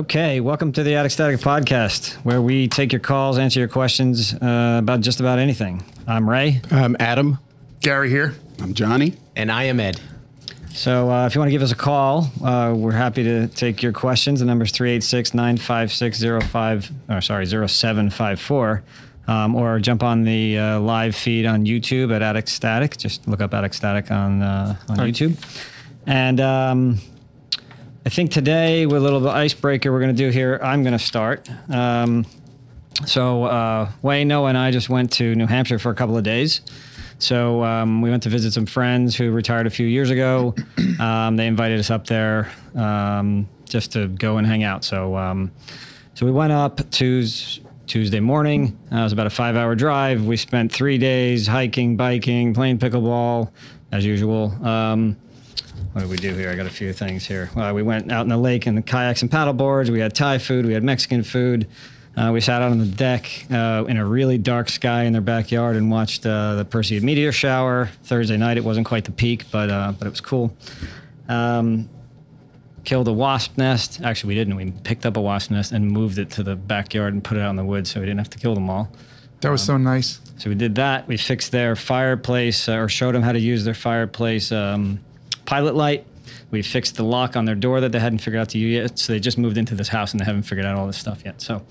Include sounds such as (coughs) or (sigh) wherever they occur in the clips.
Okay, welcome to the Attic Static podcast, where we take your calls, answer your questions uh, about just about anything. I'm Ray. I'm Adam. Gary here. I'm Johnny. And I am Ed. So uh, if you want to give us a call, uh, we're happy to take your questions. The number is 386 956 05, or sorry, 0754. Um, or jump on the uh, live feed on YouTube at Attic Static. Just look up Attic Static on, uh, on YouTube. And um, I think today, with a little icebreaker we're going to do here, I'm going to start. Um, so uh, Wayne, Noah, and I just went to New Hampshire for a couple of days. So um, we went to visit some friends who retired a few years ago. (coughs) Um, they invited us up there um, just to go and hang out. So um, so we went up Tues- Tuesday morning. Uh, it was about a five-hour drive. We spent three days hiking, biking, playing pickleball, as usual. Um, what did we do here? I got a few things here. Uh, we went out in the lake in the kayaks and paddle boards. We had Thai food. We had Mexican food. Uh, we sat out on the deck uh, in a really dark sky in their backyard and watched uh, the Perseid meteor shower Thursday night. It wasn't quite the peak, but uh, but it was cool. Um, killed a wasp nest. Actually, we didn't. We picked up a wasp nest and moved it to the backyard and put it out in the woods, so we didn't have to kill them all. That was so nice. So we did that. We fixed their fireplace, uh, or showed them how to use their fireplace um, pilot light. We fixed the lock on their door that they hadn't figured out to use yet. So they just moved into this house and they haven't figured out all this stuff yet. So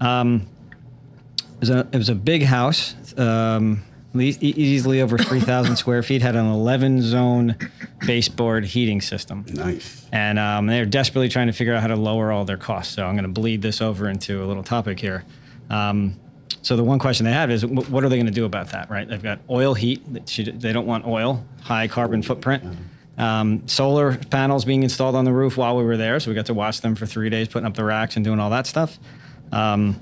um, it, was a, it was a big house, um, e- easily over 3,000 square feet, had an 11 zone baseboard heating system. Nice. And um, they're desperately trying to figure out how to lower all their costs. So I'm going to bleed this over into a little topic here. Um, so the one question they have is, what are they going to do about that? Right? They've got oil heat. They don't want oil, high carbon footprint. Um, solar panels being installed on the roof while we were there, so we got to watch them for three days, putting up the racks and doing all that stuff. Um,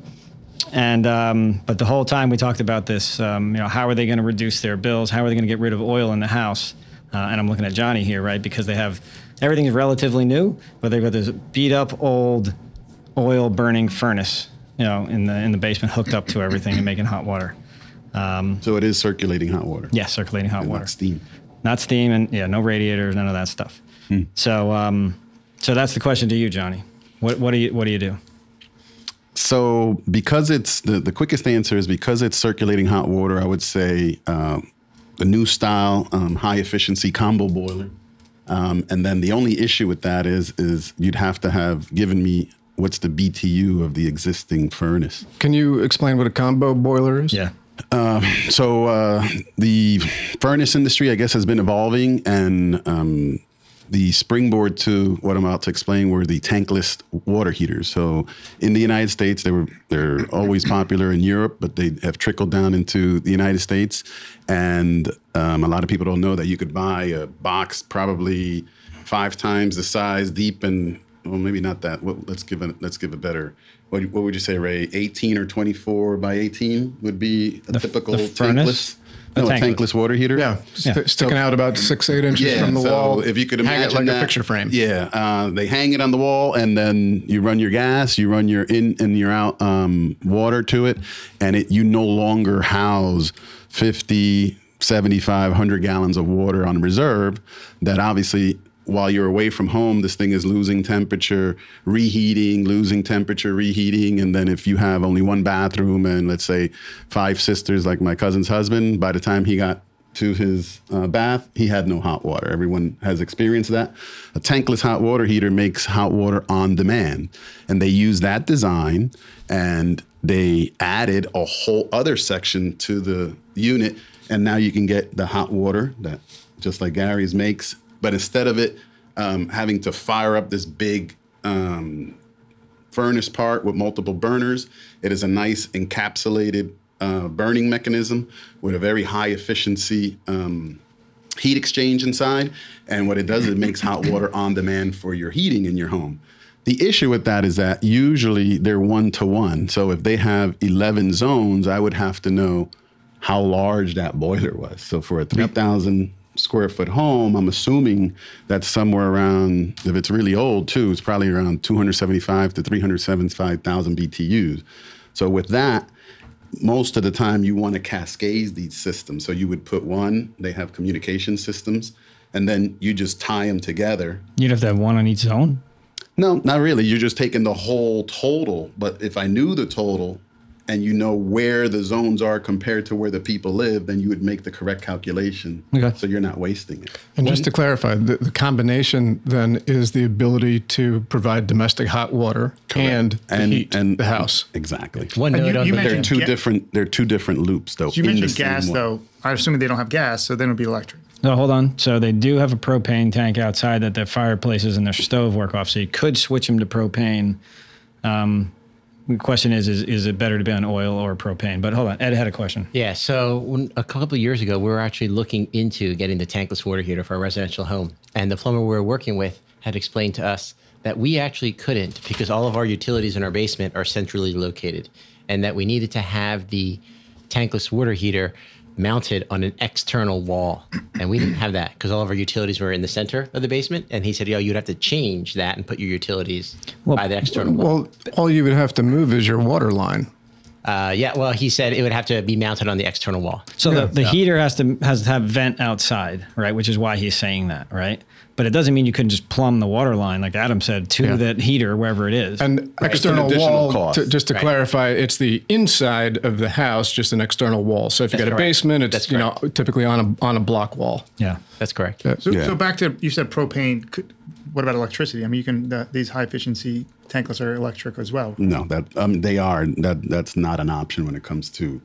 and um, but the whole time we talked about this, um, you know, how are they going to reduce their bills? How are they going to get rid of oil in the house? Uh, and I'm looking at Johnny here, right? Because they have everything is relatively new, but they've got this beat up old oil burning furnace, you know, in the in the basement hooked up to everything and making hot water. Um, So it is circulating hot water. yeah, circulating hot And water steam. Not steam and yeah, no radiators, none of that stuff. So, um, so that's the question to you, Johnny. What what do you what do you do? So because it's the, the quickest answer is because it's circulating hot water, I would say the new style um, high efficiency combo boiler. Um, and then the only issue with that is is you'd have to have given me what's the BTU of the existing furnace. Can you explain what a combo boiler is? Yeah, So uh, the furnace industry, I guess, has been evolving, and um, the springboard to what I'm about to explain were the tankless water heaters. So in the United States, they were they're always popular in Europe, but they have trickled down into the United States, and um, a lot of people don't know that you could buy a box probably five times the size, deep, and well, maybe not that. Well, let's give it. Let's give a better. What, what would you say, Ray? 18 or 24 by 18 would be a typical the furnace? tankless. No, A a tankless. tankless water heater. Yeah, st- sticking out about six, eight inches from the so wall. If you could imagine hang it like that, a picture frame. Yeah, uh, they hang it on the wall, and then you run your gas, you run your in and your out um, water to it, and it you no longer house 50, 75, 100 gallons of water on reserve. That obviously. While you're away from home, this thing is losing temperature, reheating, losing temperature, reheating. And then if you have only one bathroom and let's say five sisters, like my cousin's husband, by the time he got to his uh, bath, he had no hot water. Everyone has experienced that. A tankless hot water heater makes hot water on demand. And they use that design and they added a whole other section to the unit. And now you can get the hot water that just like Gary's makes. But instead of it um, having to fire up this big um, furnace part with multiple burners. It is a nice encapsulated uh, burning mechanism with a very high efficiency um, heat exchange inside. And what it does, it makes hot water (coughs) on demand for your heating in your home. The issue with that is that usually they're one to one. So if they have 11 zones, I would have to know how large that boiler was. So for a 3,000 square foot home, I'm assuming that's somewhere around, if it's really old too, it's probably around 275 to 375,000 BTUs. So with that, most of the time you want to cascade these systems. So you would put one, they have communication systems, and then you just tie them together you'd have to have one on each zone. No, not really. You're just taking the whole total. But if I knew the total and you know where the zones are compared to where the people live, then you would make the correct calculation. Okay. So you're not wasting it. And just to clarify, the, the combination then is the ability to provide domestic hot water and, And heat and the house. Exactly. One And note you- on you the They're two ga- different. They're two different loops, though. You mentioned gas, though. I'm assuming they don't have gas, so then it would be electric. No, hold on. So they do have a propane tank outside that their fireplaces and their stove work off. So you could switch them to propane. Um, the question is, is, is it better to be on oil or propane? But hold on, Ed had a question. Yeah, so when, a couple of years ago, we were actually looking into getting the tankless water heater for our residential home. And the plumber we were working with had explained to us that we actually couldn't because all of our utilities in our basement are centrally located and that we needed to have the tankless water heater mounted on an external wall. And we didn't have that because all of our utilities were in the center of the basement. And he said, yo, you'd have to change that and put your utilities by the external wall. Well, all you would have to move is your water line. Uh, yeah, well, he said it would have to be mounted on the external wall. So the, the heater has to has to have vent outside, right? Which is why he's saying that, right? But it doesn't mean you couldn't just plumb the water line, like Adam said, to Yeah. that heater wherever it is. And external additional wall, cost. to, just to Right. clarify, it's the inside of the house, just an external wall. So if you That's got a basement, it's you know typically on a on a block wall. yeah. That's correct. So, Yeah. so back to you said propane. Could, what about electricity? I mean, you can the, these high efficiency tankless are electric as well. No, that um, they are. That that's not an option when it comes to,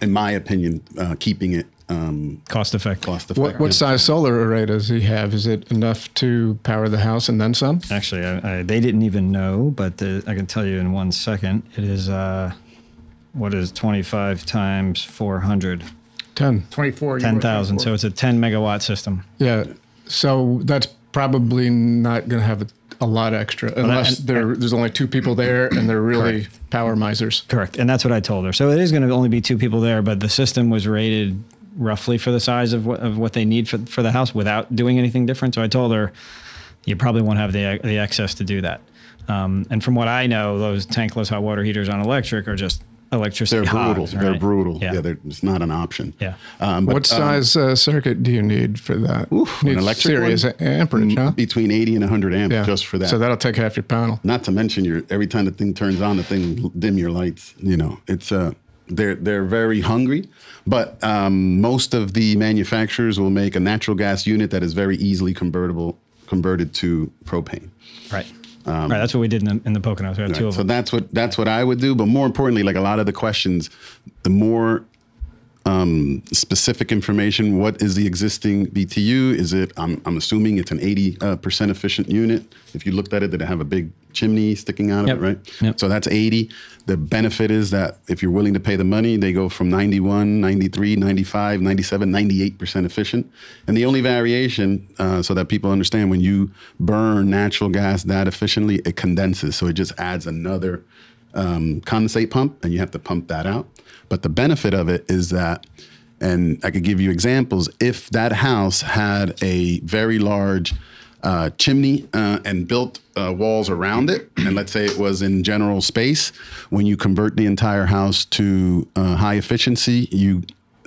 in my opinion, uh, keeping it um, Cost effective. cost effective. What what size solar array does he have? Is it enough to power the house and then some? Actually, I, I, they didn't even know, but uh, I can tell you in one second. It is uh, what is 25 times 400? Ten. Twenty four. 10,000. So it's a 10 megawatt system. Yeah. So that's probably not going to have a, a lot extra unless and- there there's only two people there and they're really power misers. Correct. And that's what I told her. So it is going to only be two people there, but the system was rated roughly for the size of what, of what they need for, for the house without doing anything different. So I told her, you probably won't have the, the access to do that. Um, and from what I know, those tankless hot water heaters on electric are just electricity. They're brutal. hogs, They're brutal. Yeah. Yeah, they're, it's not an option. Yeah. Um, but, What um, size uh, circuit do you need for that? Oof, an Needs electric serious one? amperage, huh? between 80 and 100 amps Yeah. just for that. So that'll take half your panel. Not to mention your every time the thing turns on, the thing dim your lights. You know, it's uh they're they're very hungry, but um, most of the manufacturers will make a natural gas unit that is very easily convertible converted to propane. Right. right. That's what we did in the, in the Poconos. We had two Right. of So them. that's what that's what I would do. But more importantly, like a lot of the questions, the more um, specific information. What is the existing BTU? Is it? I'm, I'm assuming it's an 80 uh, percent efficient unit. If you looked at it, did it have a big chimney sticking out of Yep. it? Right. Yep. So that's 80. The benefit is that if you're willing to pay the money, they go from 91, 93, 95, 97, 98 percent efficient. And the only variation, uh, so that people understand, when you burn natural gas that efficiently, it condenses. So it just adds another um, condensate pump, and you have to pump that out. But the benefit of it is that, and I could give you examples. If that house had a very large uh, chimney uh, and built uh, walls around it, and let's say it was in general space, when you convert the entire house to uh, high efficiency, you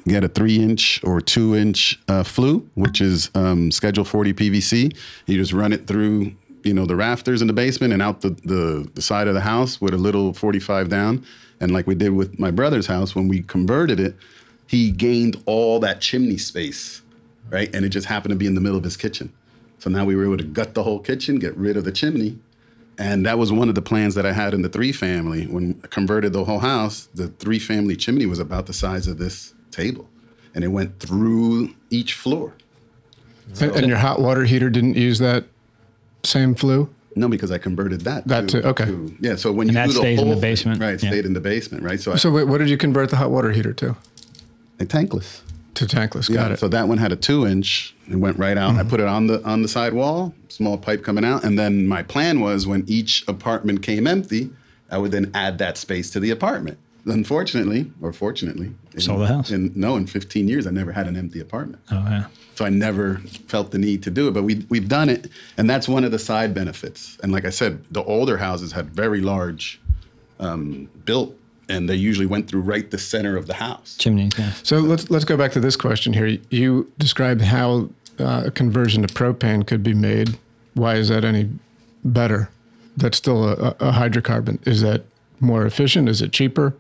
get a three inch or two inch uh, flue, which is um, Schedule 40 PVC. You just run it through, you know, the rafters in the basement and out the, the, the side of the house with a little 45 down. And like we did with my brother's house, when we converted it, he gained all that chimney space, right? And it just happened to be in the middle of his kitchen. So now we were able to gut the whole kitchen, get rid of the chimney. And that was one of the plans that I had in the three family. When I converted the whole house, the three family chimney was about the size of this table. And it went through each floor. And, and your hot water heater didn't use that same flue? No, because I converted that. That too, okay. yeah, so when you that do the stays in whole the thing- basement, right? It yeah. stayed in the basement, right? So, So wait, what did you convert the hot water heater to? I, tankless. To tankless. Yeah, it. So that one had a two inch. It went right out. I put it on the on the side wall, small pipe coming out, and then my plan was when each apartment came empty, I would then add that space to the apartment. Unfortunately, or fortunately, in, Sold the house. In, no, in 15 years, I never had an empty apartment. Oh, yeah. So I never felt the need to do it, but we we've done it, and that's one of the side benefits. And like I said, the older houses had very large um, built, and they usually went through right the center of the house. Chimneys, yeah. So let's let's go back to this question here. You described how uh, a conversion to propane could be made. Why is that any better that's still a, a a hydrocarbon? Is that more efficient? Is it cheaper?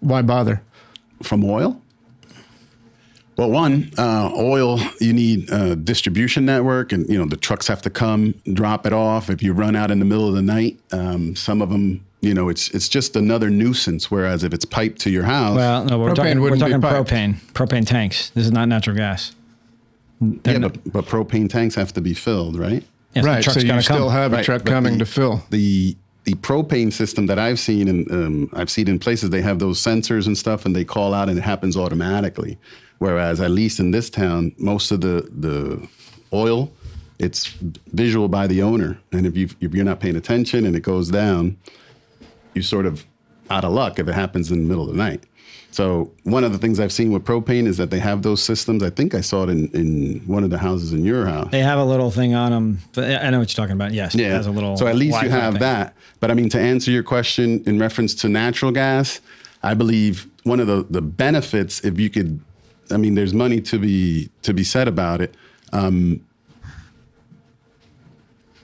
Why bother? from oil? Well, one, uh, oil, you need a distribution network, and you know the trucks have to come drop it off. If you run out in the middle of the night, um, some of them, you know, it's it's just another nuisance. Whereas if it's piped to your house, Well, no, we're Propane talking, we're talking propane, propane tanks. This is not natural gas. yeah, but, but propane tanks have to be filled, right? Yes, right. So you gotta still come. have a Right, truck coming the- to fill. the the propane system that I've seen and um, I've seen in places they have those sensors and stuff and they call out and it happens automatically. Whereas at least in this town, most of the the oil it's visual by the owner, and if you if you're not paying attention and it goes down, you're sort of out of luck if it happens in the middle of the night. So one of the things I've seen with propane is that they have those systems. I think I saw it in, in one of the houses in your house. They have a little thing on them. I know what you're talking about. Yes. It Yeah. has a little. so at least you have thing. that. But I mean, to answer your question in reference to natural gas, I believe one of the, the benefits, if you could, I mean, there's money to be to be said about it. Um,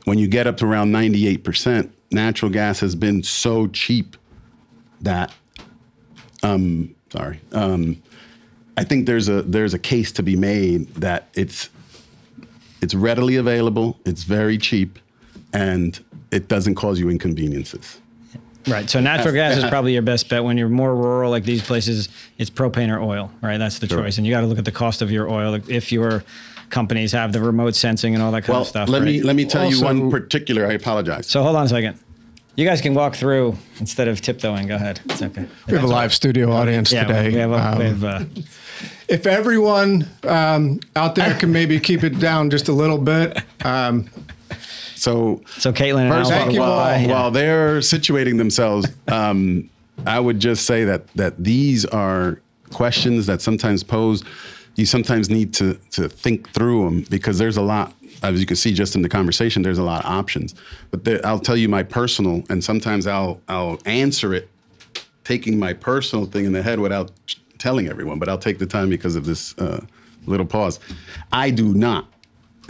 when you get up to around 98%, natural gas has been so cheap that, um, sorry, um, I think there's a there's a case to be made that it's it's readily available, it's very cheap, and it doesn't cause you inconveniences. Right. So natural gas is probably your best bet when you're more rural, like these places. It's propane or oil, right? That's the Sure. choice, and you got to look at the cost of your oil. If your companies have the remote sensing and all that kind Well, of stuff. let me right? let me tell you one particular. I apologize. So hold on a second. You guys can walk through instead of tiptoeing. Go ahead. It's okay. We have a live studio audience Yeah, today. we have, a, Um, we have uh, if everyone um, out there can maybe keep it down just a little bit, um, so so Caitlin and First Al of all, Thank you while, all. Yeah. while they're situating themselves, um, I would just say that that these are questions that sometimes pose. You sometimes need to to think through them because there's a lot. As you can see, just in the conversation, there's a lot of options. But there, I'll tell you my personal, and sometimes I'll I'll answer it, taking my personal thing in the head without telling everyone. But I'll take the time because of this uh, little pause. I do not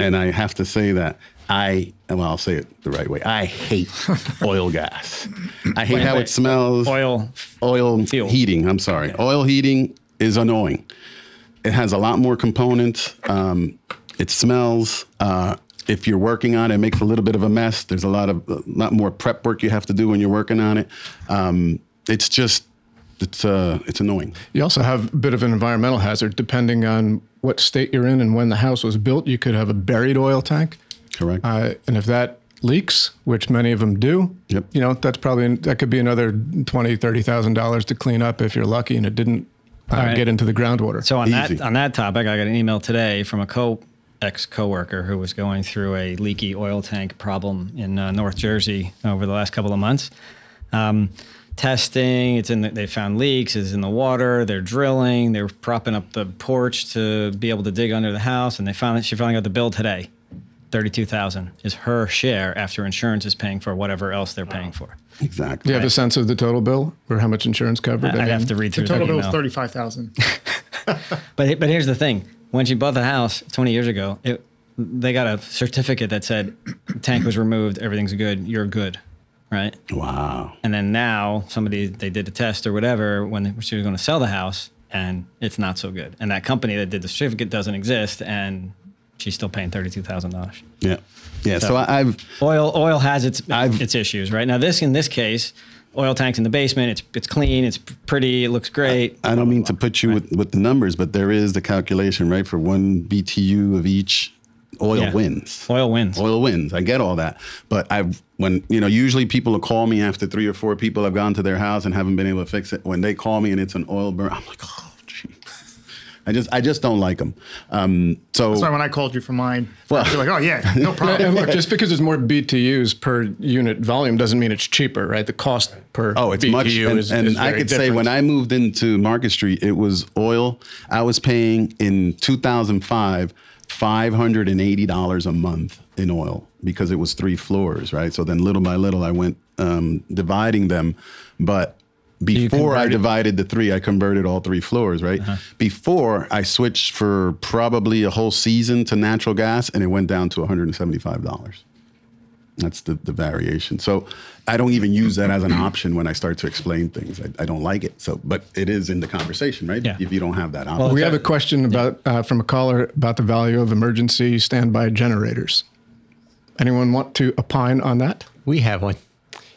and I have to say that I well, I'll say it the right way. I hate (laughs) oil gas. I hate how wait. it smells. oil. oil Fuel. heating. I'm sorry. Oil heating is annoying. It has a lot more components. Um, it smells. Uh, if you're working on it, it makes a little bit of a mess. There's a lot of a lot more prep work you have to do when you're working on it. Um, it's just it's uh, it's annoying. you also have a bit of an environmental hazard depending on what state you're in and when the house was built. You could have a buried oil tank, Correct. uh, and if that leaks, which many of them do, Yep. you know that's probably that could be another twenty, thirty thousand dollars to clean up if you're lucky and it didn't uh, right. get into the groundwater. So on that on that topic, I got an email today from a co ex coworker who was going through a leaky oil tank problem in uh, North Jersey over the last couple of months. Um, testing, it's in. The, they found leaks. It's in the water. They're drilling. They're propping up the porch to be able to dig under the house, and they finally she finally got the bill today. Thirty-two thousand is her share after insurance is paying for whatever else they're paying for. Exactly. Do you have a sense of the total bill or how much insurance covered? I'd I have to read through The total bill is email. thirty-five thousand. (laughs) But but here's the thing: when she bought the house 20 years ago, it, they got a certificate that said tank was removed, everything's good, you're good, right? Wow. And then now somebody they did a test or whatever when she was going to sell the house, and it's not so good. And that company that did the certificate doesn't exist, and she's still paying thirty-two thousand dollars. Yeah. Yeah. So, I, I've Oil oil has its I've- its issues, right? Now this in this case, oil tanks in the basement, it's it's clean, it's pretty, it looks great. I don't mean to put you with, with the numbers, but there is the calculation, right? For one BTU of each, oil Yeah. wins. Oil wins. Oil wins. I get all that, but I've when you know usually people will call me after three or four people have gone to their house and haven't been able to fix it. When they call me and it's an oil burn, I'm like, oh. I just I just don't like them. Um, so That's why when I called you for mine, Well- you're like, oh yeah, no And (laughs) problem. look, just because there's more BTUs per unit volume doesn't mean it's cheaper, right? The cost per Oh, it's BTU much. And, is, and is I very could say when I moved into Market Street, it was oil. I was paying in 2005 $580 a month in oil because it was three floors, right? So then little by little, I went um, dividing them. But before I divided the three, I converted all three floors, right? Before I switched for probably a whole season to natural gas and it went down to $175. That's the, the variation. So I don't even use that as an (clears throat) option when I start to explain things. I, I don't like it. So, but it is in the conversation, right? Yeah. If you don't have that option. We have a question about uh, from a caller about the value of emergency standby generators. Anyone want to opine on that? We have one.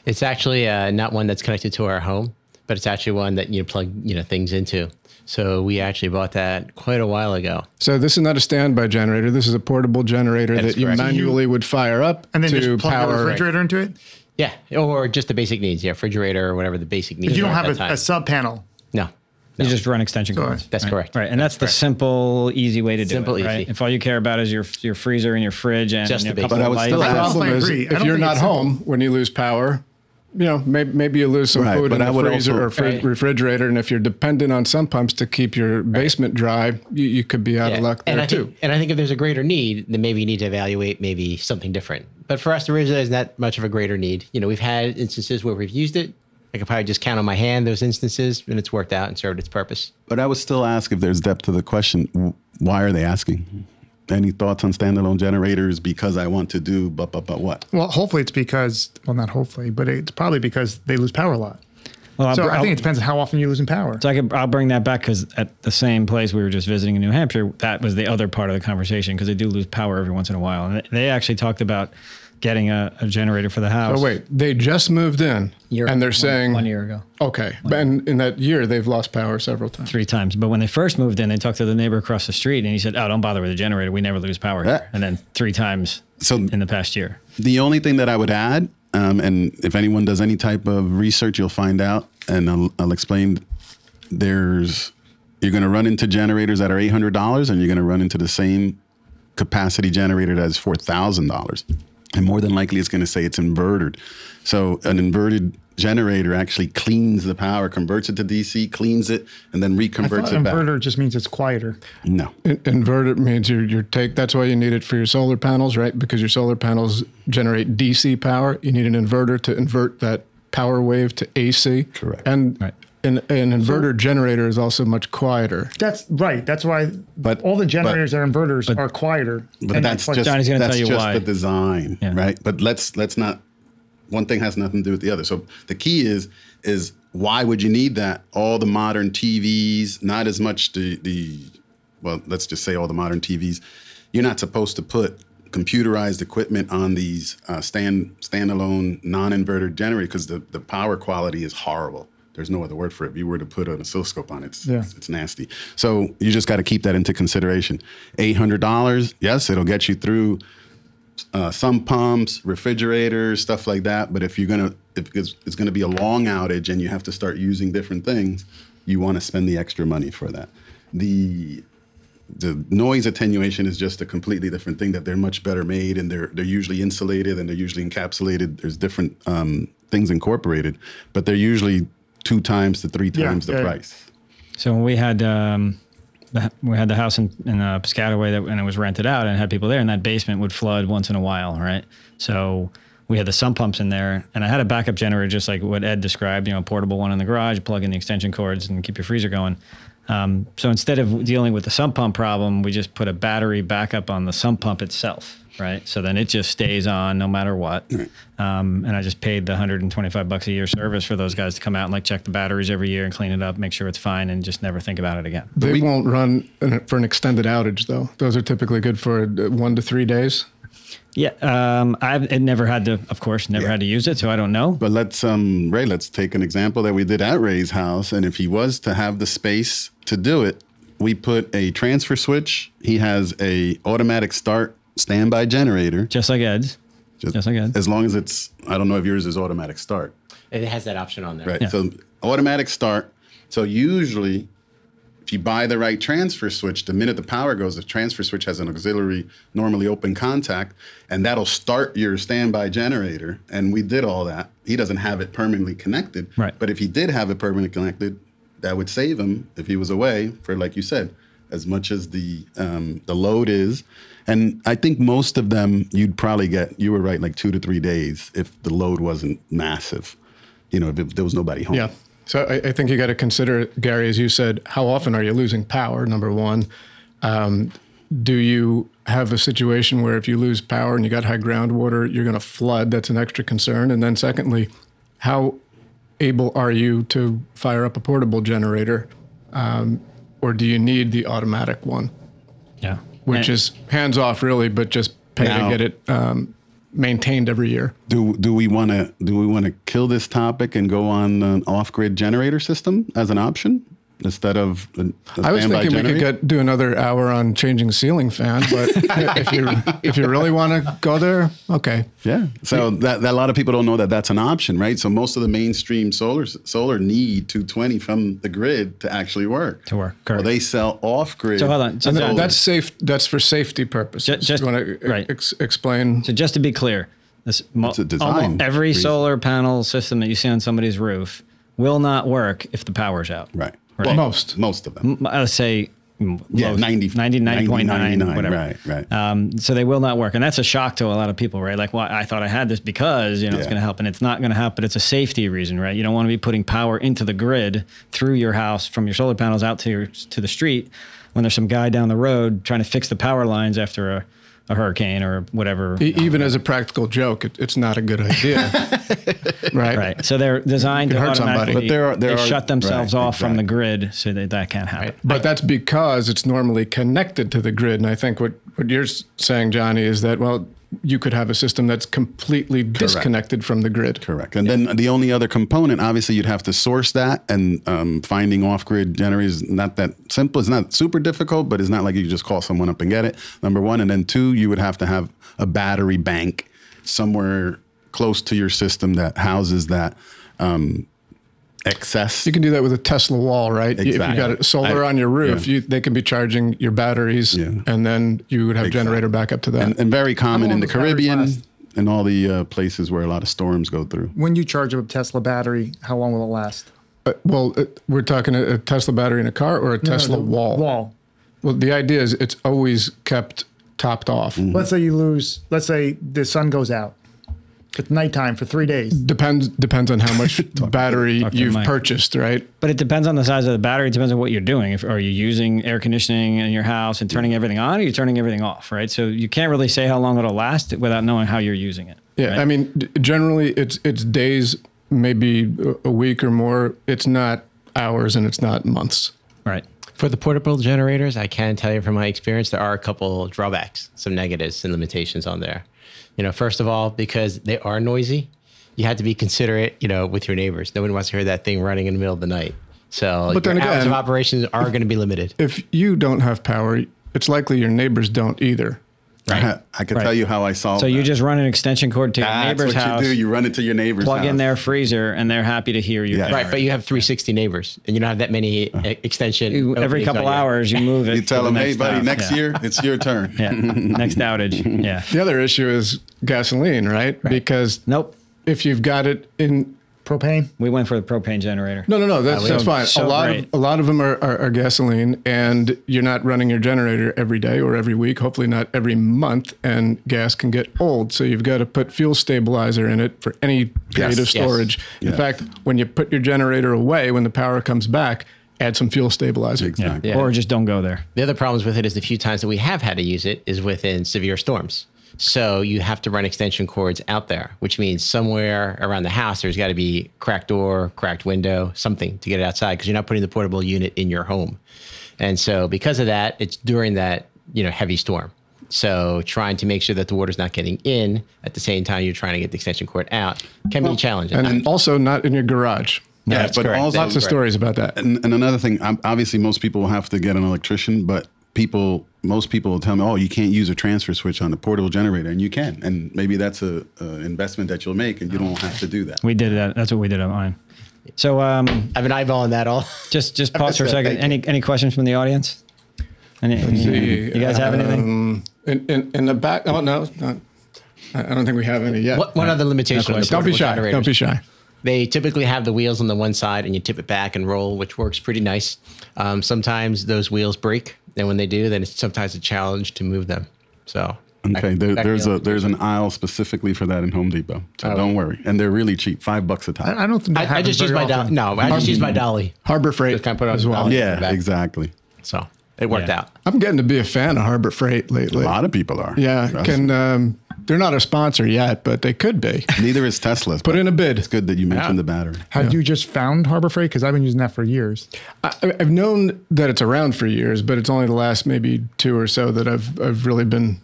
It's actually uh, not one that's connected to our home, but it's actually one that you plug you know things into. So we actually bought that quite a while ago. So this is not a standby generator. This is a portable generator That that, is you correct. manually would fire up And then to just plug the power. refrigerator into it. Yeah, or just the basic needs. Yeah, refrigerator or whatever the basic needs. But you don't at have a, a sub panel. no. You just run extension cords. ahead. That's right? correct. Right, and that's the simple, easy way to do Simple, it. Right? easy. If all you care about is your your freezer and your fridge and Just you know, the a couple basic. of But I would lights. still The I problem is if you're not it's simple. home when you lose power, you know, maybe, maybe you lose some Right, food in I the freezer also- or fri- Right. refrigerator, and if you're dependent on sump pumps to keep your basement dry, you, you could be out Yeah. of luck there and I too. Think, and I think if there's a greater need, then maybe you need to evaluate maybe something different. But for us, there really isn't that much of a greater need. You know, we've had instances where we've used it. I could probably just count on my hand those instances, and it's worked out and served its purpose. But I would still ask if there's depth to the question. Why are they asking? Any thoughts on standalone generators? Because I want to do, but but but what? Well, hopefully it's because, well, not hopefully, but it's probably because they lose power a lot. Well, I'll So br- I I'll- think it depends on how often you're losing power. So I could, I'll bring that back because at the same place we were just visiting in New Hampshire, that was the other part of the conversation because they do lose power every once in a while, and they actually talked about getting a, a generator for the house. Oh wait, they just moved in, Year- and they're one- saying one year ago, okay, and in that year they've lost power several times. three times. But when they first moved in, they talked to the neighbor across the street, and he said, "Oh, don't bother with the generator. We never lose power here." Yeah. And then three times So in the past year. The only thing that I would add, um, and if anyone does any type of research, you'll find out, and I'll, I'll explain. There's you're going to run into generators that are eight hundred dollars, and you're going to run into the same capacity generator that is four thousand dollars, and more than likely it's going to say it's inverted. So an inverted generator actually cleans the power, converts it to DC, cleans it, and then I reconverts thought it back. inverter just means it's quieter. No. In- Inverter means your your take. That's why you need it for your solar panels, right? Because your solar panels generate DC power. You need an inverter to invert that power wave to AC. Correct. And Right. An, an inverter generator is also much quieter. That's right. That's why But- all the generators that are inverters are quieter. But And that's like- just Johnny's gonna that's tell you just why. the design, Yeah. right? But let's let's not. One thing has nothing to do with the other. So the key is is why would you need that? All the modern TVs, not as much the the well, let's just say all the modern TVs. You're not supposed to put computerized equipment on these uh, stand standalone non-inverter generator because the, the power quality is horrible. There's no other word for it. If you were to put an oscilloscope on it, it's, Yeah. it's, it's nasty. So you just got to keep that into consideration. Eight hundred dollars, yes, it'll get you through uh, some pumps, refrigerators, stuff like that. But if you're gonna, if it's, it's gonna be a long outage and you have to start using different things, you want to spend the extra money for that. The the noise attenuation is just a completely different thing. That they're much better made and they're they're usually insulated and they're usually encapsulated. There's different um, things incorporated, but they're usually two times to three Yeah, times the yeah. price. So when we had um, the, we had the house in, in uh, Piscataway that and it was rented out and had people there, and that basement would flood once in a while, right? So we had the sump pumps in there, and I had a backup generator, just like what Ed described, you know, a portable one in the garage, plug in the extension cords, and keep your freezer going. Um, so instead of dealing with the sump pump problem, we just put a battery backup on the sump pump itself, right? So then it just stays on no matter what. Um, and I just paid the 125 bucks a year service for those guys to come out and like check the batteries every year and clean it up, make sure it's fine, and just never think about it again. They won't run in- for an extended outage, though. Those are typically good for uh, one to three days. Yeah, um, I've it never had to, of course, never Yeah. had to use it, so I don't know. But let's um Ray, let's take an example that we did at Ray's house. And if he was to have the space to do it, we put a transfer switch. He has a automatic start standby generator. Just like Ed's. Just like Ed. As long as it's I don't know if yours is automatic start. It has that option on there. Right. Yeah. So automatic start. So usually if you buy the right transfer switch, the minute the power goes, the transfer switch has an auxiliary, normally open contact, and that'll start your standby generator. And we did all that. He doesn't have it permanently connected. Right. But if he did have it permanently connected, that would save him if he was away for, like you said, as much as the um, the load is. And I think most of them you'd probably get. You were right, like two to three days if the load wasn't massive. You know, if, if there was nobody home. Yeah. So I, I think you got to consider, Gary, as you said, how often are you losing power? Number one, um, do you have a situation where if you lose power and you got high groundwater, you're going to flood? That's an extra concern. And then, secondly, how able are you to fire up a portable generator, um, or do you need the automatic one, Yeah. which And- is hands off, really, but just pay Now- to get it um, maintained every year? Do do we want to do we want to kill this topic and go on an off-grid generator system as an option instead of a, a I was standby thinking we could get do another hour on changing ceiling fan, but (laughs) if you if you really want to go there, okay. Yeah. So that, that a lot of people don't know that that's an option, right? So most of the mainstream solar solar need 220 from the grid to actually work. To work, Well, they sell off grid. So hold on. So And that- that- that's safe. That's for safety purposes. Ju- just- want to right. ex- explain? So just to be clear, this mo- It's a design almost every reason. solar panel system that you see on somebody's roof will not work if the power's out. right. Right. Most. Most of them. I would say Yeah, most, 90 99.9, 99, whatever. right, right. Um, so they will not work. And that's a shock to a lot of people, right? Like, well, I thought I had this because, you know, it's going to help. And it's not going to help, but it's a safety reason, right? You don't want to be putting power into the grid through your house from your solar panels out to your, to the street when there's some guy down the road trying to fix the power lines after a, a hurricane or whatever. E- Even as a practical joke, it, it's not a good idea, (laughs) right? Right. So they're designed to hurt somebody. But there are- there they are- shut themselves right, off from the grid so that that can't happen. But that's because it's normally connected to the grid. And I think what, what you're saying, Johnny, is that, well, you could have a system that's completely disconnected from the grid. Correct. And then the only other component, obviously, you'd have to source that, and um, finding off-grid generators is not that simple. It's not super difficult, but it's not like you just call someone up and get it. Number one, and then two, you would have to have a battery bank somewhere close to your system that houses that um, excess. You can do that with a Tesla wall, right? Exactly. If you Exactly. got it solar I- on your roof, yeah. you, they can be charging your batteries, Yeah. and then you would have Exactly. generator backup to that. and, and very common in the Caribbean and all the uh, places where a lot of storms go through. When you charge up a Tesla battery, how long will it last? Uh, well, uh, we're talking a, a Tesla battery in a car or a Tesla the wall. Wall. Well, the idea is it's always kept topped off. Let's say you lose. Let's say the sun goes out. It's nighttime for three days. Depends depends on how much (laughs) battery to you've purchased, right? But it depends on the size of the battery. It depends on what you're doing. If are you using air conditioning in your house and turning everything on, or you're you turning everything off, right? So you can't really say how long it'll last without knowing how you're using it. Yeah, right? I mean, d- generally it's it's days, maybe a- a week or more. It's not hours and it's not months. right. For the portable generators, I can tell you from my experience, there are a couple drawbacks, some negatives and limitations on there. You know, first of all, because they are noisy, you have to be considerate, you know, with your neighbors. Nobody wants to hear that thing running in the middle of the night. So But then hours of operations are going to be limited. If you don't have power, it's likely your neighbors don't either. I, (laughs) I can Right. tell you how I solve it. So you that. just run an extension cord to your That's neighbor's what house, you do. You run it to your neighbor's plug in their freezer, and they're happy to hear you. Yeah. Right, but you have 360 neighbors, and you don't have that many e- extension. You- every couple hours you move (laughs) it. You to tell the them, hey, buddy, house." next Yeah. year it's your turn. (laughs) Yeah, next outage. Yeah. The other issue is gasoline, right? Because Nope. if you've got it in Propane. We went for the propane generator. no, no, no, that's, we that's fine. so a lot great. of a lot of them are, are, are gasoline, and you're not running your generator every day or every week. Hopefully, not every month. And gas can get old, so you've got to put fuel stabilizer in it for any period Yes, of yes. storage. In Yeah. fact, when you put your generator away, when the power comes back, add some fuel stabilizer. Yeah. Yeah. Or just don't go there. The other problems with it is the few times that we have had to use it is within severe storms. So you have to run extension cords out there, which means somewhere around the house there's got to be cracked door, cracked window, something to get it outside because you're not putting the portable unit in your home. And so because of that, it's during that, you know, heavy storm. So trying to make sure that the water's not getting in at the same time you're trying to get the extension cord out can be challenging. And also not in your garage. Yeah, That's but correct. also Lots of Correct. stories about that. And, and another thing, um, obviously, most people will have to get an electrician, but people, most people will tell me, "Oh, you can't use a transfer switch on the portable generator," and you can, and maybe that's a, a investment that you'll make, and you don't have to do that. We did that. That's what we did on mine. So um, I have an eyeball on that all. just just (laughs) pause for a second. Any any questions from the audience? Any, see, you guys have anything? Um, in, in, in the back, oh, no, not, I I don't think we have any yet. What, one other limitation on the Don't be shy. generators. Don't be shy. They typically have the wheels on the one side and you tip it back and roll, which works pretty nice. Um, sometimes those wheels break, and when they do, then it's sometimes a challenge to move them. So Okay, there, there's a there's an aisle specifically for that in Home Depot, so Oh. don't worry, and they're really cheap, five bucks a time. I don't think that I, I happens just use my dolly. No, I just use my dolly. Harbor Freight Just kinda put it on as well. yeah, exactly. So it worked Yeah. out. I'm getting to be a fan of Harbor Freight lately. A lot of people are. Yeah, Trust can um, they're not a sponsor yet, but they could be. Neither is Tesla. Put in a bid. It's good that you mentioned Yeah. the battery. Had you just found Harbor Freight? Because I've been using that for years. I, I've known that it's around for years, but it's only the last maybe two or so that I've I've really been.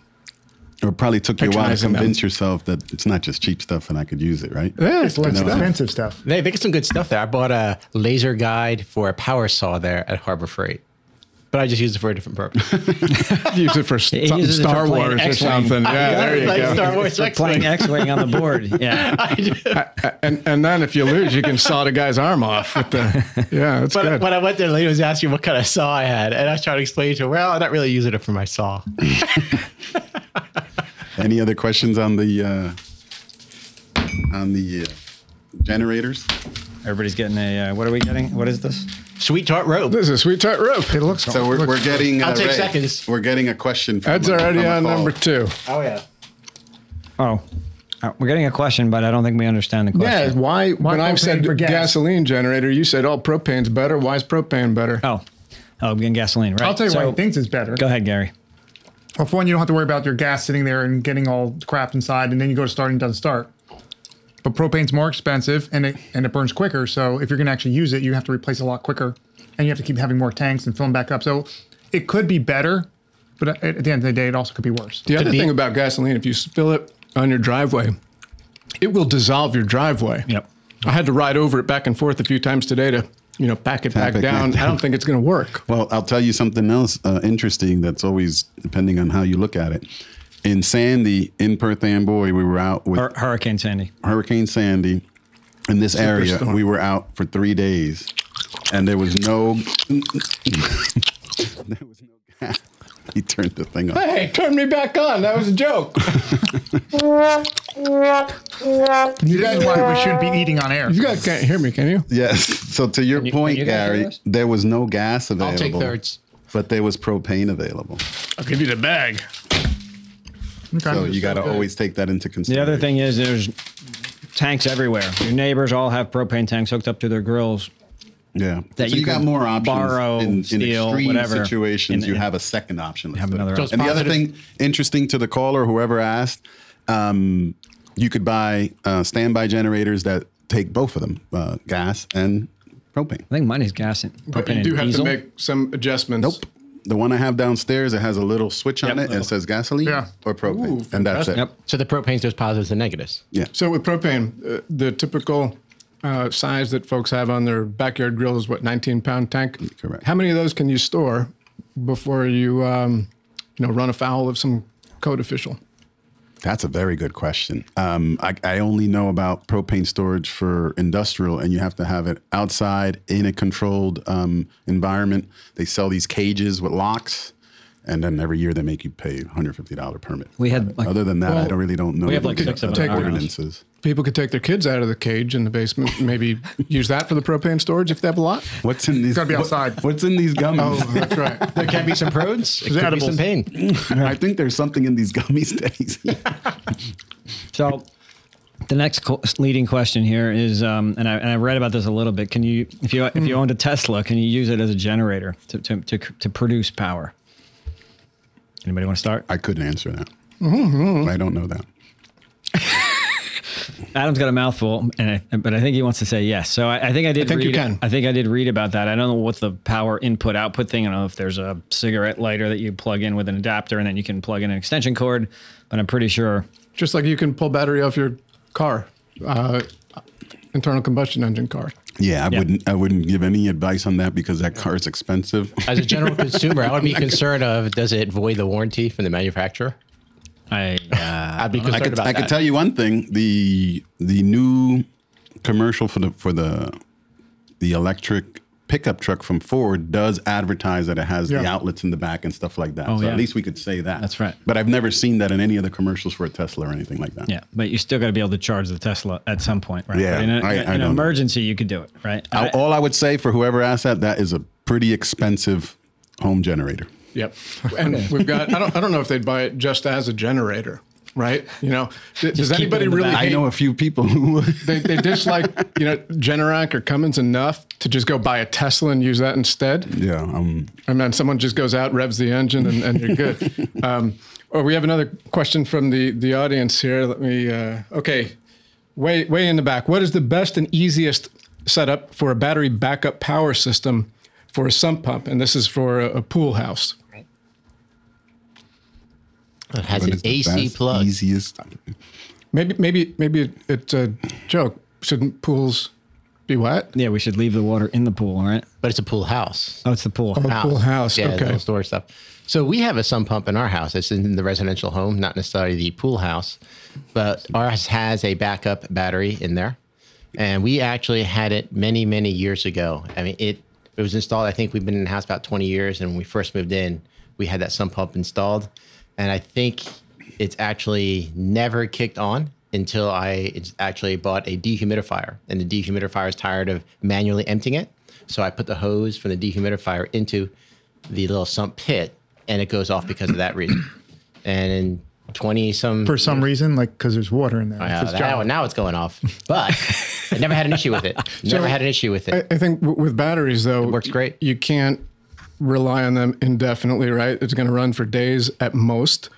Or probably took you a while to Patronizing them. convince yourself that it's not just cheap stuff and I could use it, right? Yeah, It's less No. expensive stuff. They, they get some good stuff there. I bought a laser guide for a power saw there at Harbor Freight, but I just use it for a different purpose. (laughs) use it for He something uses it for Star playing Wars or X-Wing. something. Yeah, there you like go. Star Wars (laughs) For playing X-Wing. playing X-wing on the board. (laughs) Yeah. and and then if you lose, you can saw the guy's arm off with the. Yeah, that's But good. when I went there, the lady was asking what kind of saw I had, and I was trying to explain to her, well, I'm not really using it for my saw. Any other questions on the uh, on the uh, generators? Everybody's getting a. Uh, what are we getting? What is this? Sweet tart rope. this is a sweet tart rope. It looks So we're, looks- we're getting. I'll uh, take Ray, seconds. We're getting a question. From Ed's a- already from a on caller. number two. Oh yeah. Oh, uh, we're getting a question, but I don't think we understand the question. Yeah, question. why? when I've propane said for gas? gasoline generator, you said, "Oh, propane's better." Why is propane better? Oh, oh, we're getting gasoline, right? I'll tell you why So- he thinks it's better. Go ahead, Gary. Well, for one, you don't have to worry about your gas sitting there and getting all crap inside, and then you go to start and it doesn't start. But propane's more expensive and it and it burns quicker. So if you're going to actually use it, you have to replace a lot quicker, and you have to keep having more tanks and filling back up. So it could be better, but at, at the end of the day, it also could be worse. The other thing about gasoline, if you spill it on your driveway, it will dissolve your driveway. Yep. I had to ride over it back and forth a few times today to, you know, pack it Pack back it down. back I don't think it's going to work. Well, I'll tell you something else uh, interesting that's always depending on how you look at it. In Sandy, in Perth Amboy, we were out with Hur- Hurricane Sandy. Hurricane Sandy. In this area, Superstorm. we were out for three days, and there was no. (laughs) there was no gas. (laughs) He turned the thing off. Hey, turn me back on. That was a joke. (laughs) You guys why we shouldn't be eating on air. You guys can't hear me, can you? Yes. So to your you- point, you Gary, there was no gas available. I'll take thirds. But there was propane available. I'll give you the bag. Okay. So you got to good. always take that into consideration. The other thing is there's tanks everywhere. Your neighbors all have propane tanks hooked up to their grills. Yeah. that so you you, got more options. borrow, in, in steal, extreme whatever. situations. In- you in- have a second option. have another So it's And the other thing interesting to the caller, whoever asked, um, you could buy uh, standby generators that take both of them, uh, gas and propane. I think mine is gas and But propane you do and have diesel. to make some adjustments. Nope. The one I have downstairs, it has a little switch on Yep. it. and It says gasoline Yeah. or propane, Ooh, and that's it. Yep. So the propane's there's positives and negatives. Yeah. So with propane, uh, the typical uh, size that folks have on their backyard grill is what 19 pound tank. Correct. How many of those can you store before you um, you know run afoul of some code official? That's a very good question. Um, I, I only know about propane storage for industrial, and you have to have it outside in a controlled um, environment. They sell these cages with locks, and then every year they make you pay $150 permit. We had, like- Other than that, I don't really don't know. we have, like, six of other them in our house. ordinances. People could take their kids out of the cage in the basement, maybe (laughs) use that for the propane storage if they have a lot. What's in these? gotta be what- outside. what's in these gummies? Oh, that's right. (laughs) There can be some pros. It could be some pain. (laughs) I think there's something in these gummies that he's. So the next co- leading question here is, um, and, I, and I read about this a little bit. Can you, if you if you owned a Tesla, can you use it as a generator to to to, to produce power? Anybody want to start? I couldn't answer that. I don't know that. Adam's got a mouthful, and I, but I think he wants to say yes. So I, I think I did. I think read, you can. I think I did read about that. I don't know what the power input output thing. I don't know if there's a cigarette lighter that you plug in with an adapter, and then you can plug in an extension cord. But I'm pretty sure. Just like you can pull battery off your car, uh, internal combustion engine car. Yeah, I Yeah. wouldn't. I wouldn't give any advice on that because that car is expensive. As a general (laughs) consumer, I would be concerned of does it void the warranty from the manufacturer? I uh, I'd be I concerned could, about I that. could tell you one thing: the the new commercial for the for the the electric pickup truck from Ford does advertise that it has the Yeah. outlets in the back and stuff like that. Oh, so yeah. at least we could say that. That's right. But I've never seen that in any other commercials for a Tesla or anything like that. yeah, but you still got to be able to charge the Tesla at some point, right? Yeah, But in, a, I- in I an don't know. emergency, you could do it, right? I- I- all I would say for whoever asked that, that is a pretty expensive home generator. Yep. And (laughs) we've got. I don't. I don't know if they'd buy it just as a generator. right? You know, d- does keep anybody really? back. I know a few people who (laughs) they, they dislike you know Generac or Cummins enough to just go buy a Tesla and use that instead. yeah, um, And then someone just goes out, revs the engine, and, and you're good. (laughs) um, oh, we have another question from the the audience here. Let me. Uh, okay, way way in the back. What is the best and easiest setup for a battery backup power system for a sump pump? And this is for a, a pool house. It has an AC best, plug. Easiest. Maybe maybe maybe it, it's a joke. Shouldn't pools be wet? Yeah, we should leave the water in the pool, right? but it's a pool house. Oh, it's the pool. Oh, a pool house. Yeah, okay. little storage stuff. So we have a sump pump in our house. It's in the residential home, not necessarily the pool house, but ours has a backup battery in there, and we actually had it many, many years ago. I mean, it it was installed. I think we've been in the house about twenty years, and when we first moved in, we had that sump pump installed, and I think it's actually never kicked on until I actually bought a dehumidifier, and the dehumidifier is tired of manually emptying it. So I put the hose from the dehumidifier into the little sump pit, and it goes off because of that reason. (clears throat) And in twenty some For some reason, like because there's water in there. its now, now it's going off, but I never had an issue with it. (laughs) Never had an issue with it. I, I think w- with batteries though, it works great. You can't rely on them indefinitely, right? It's going to run for days at most,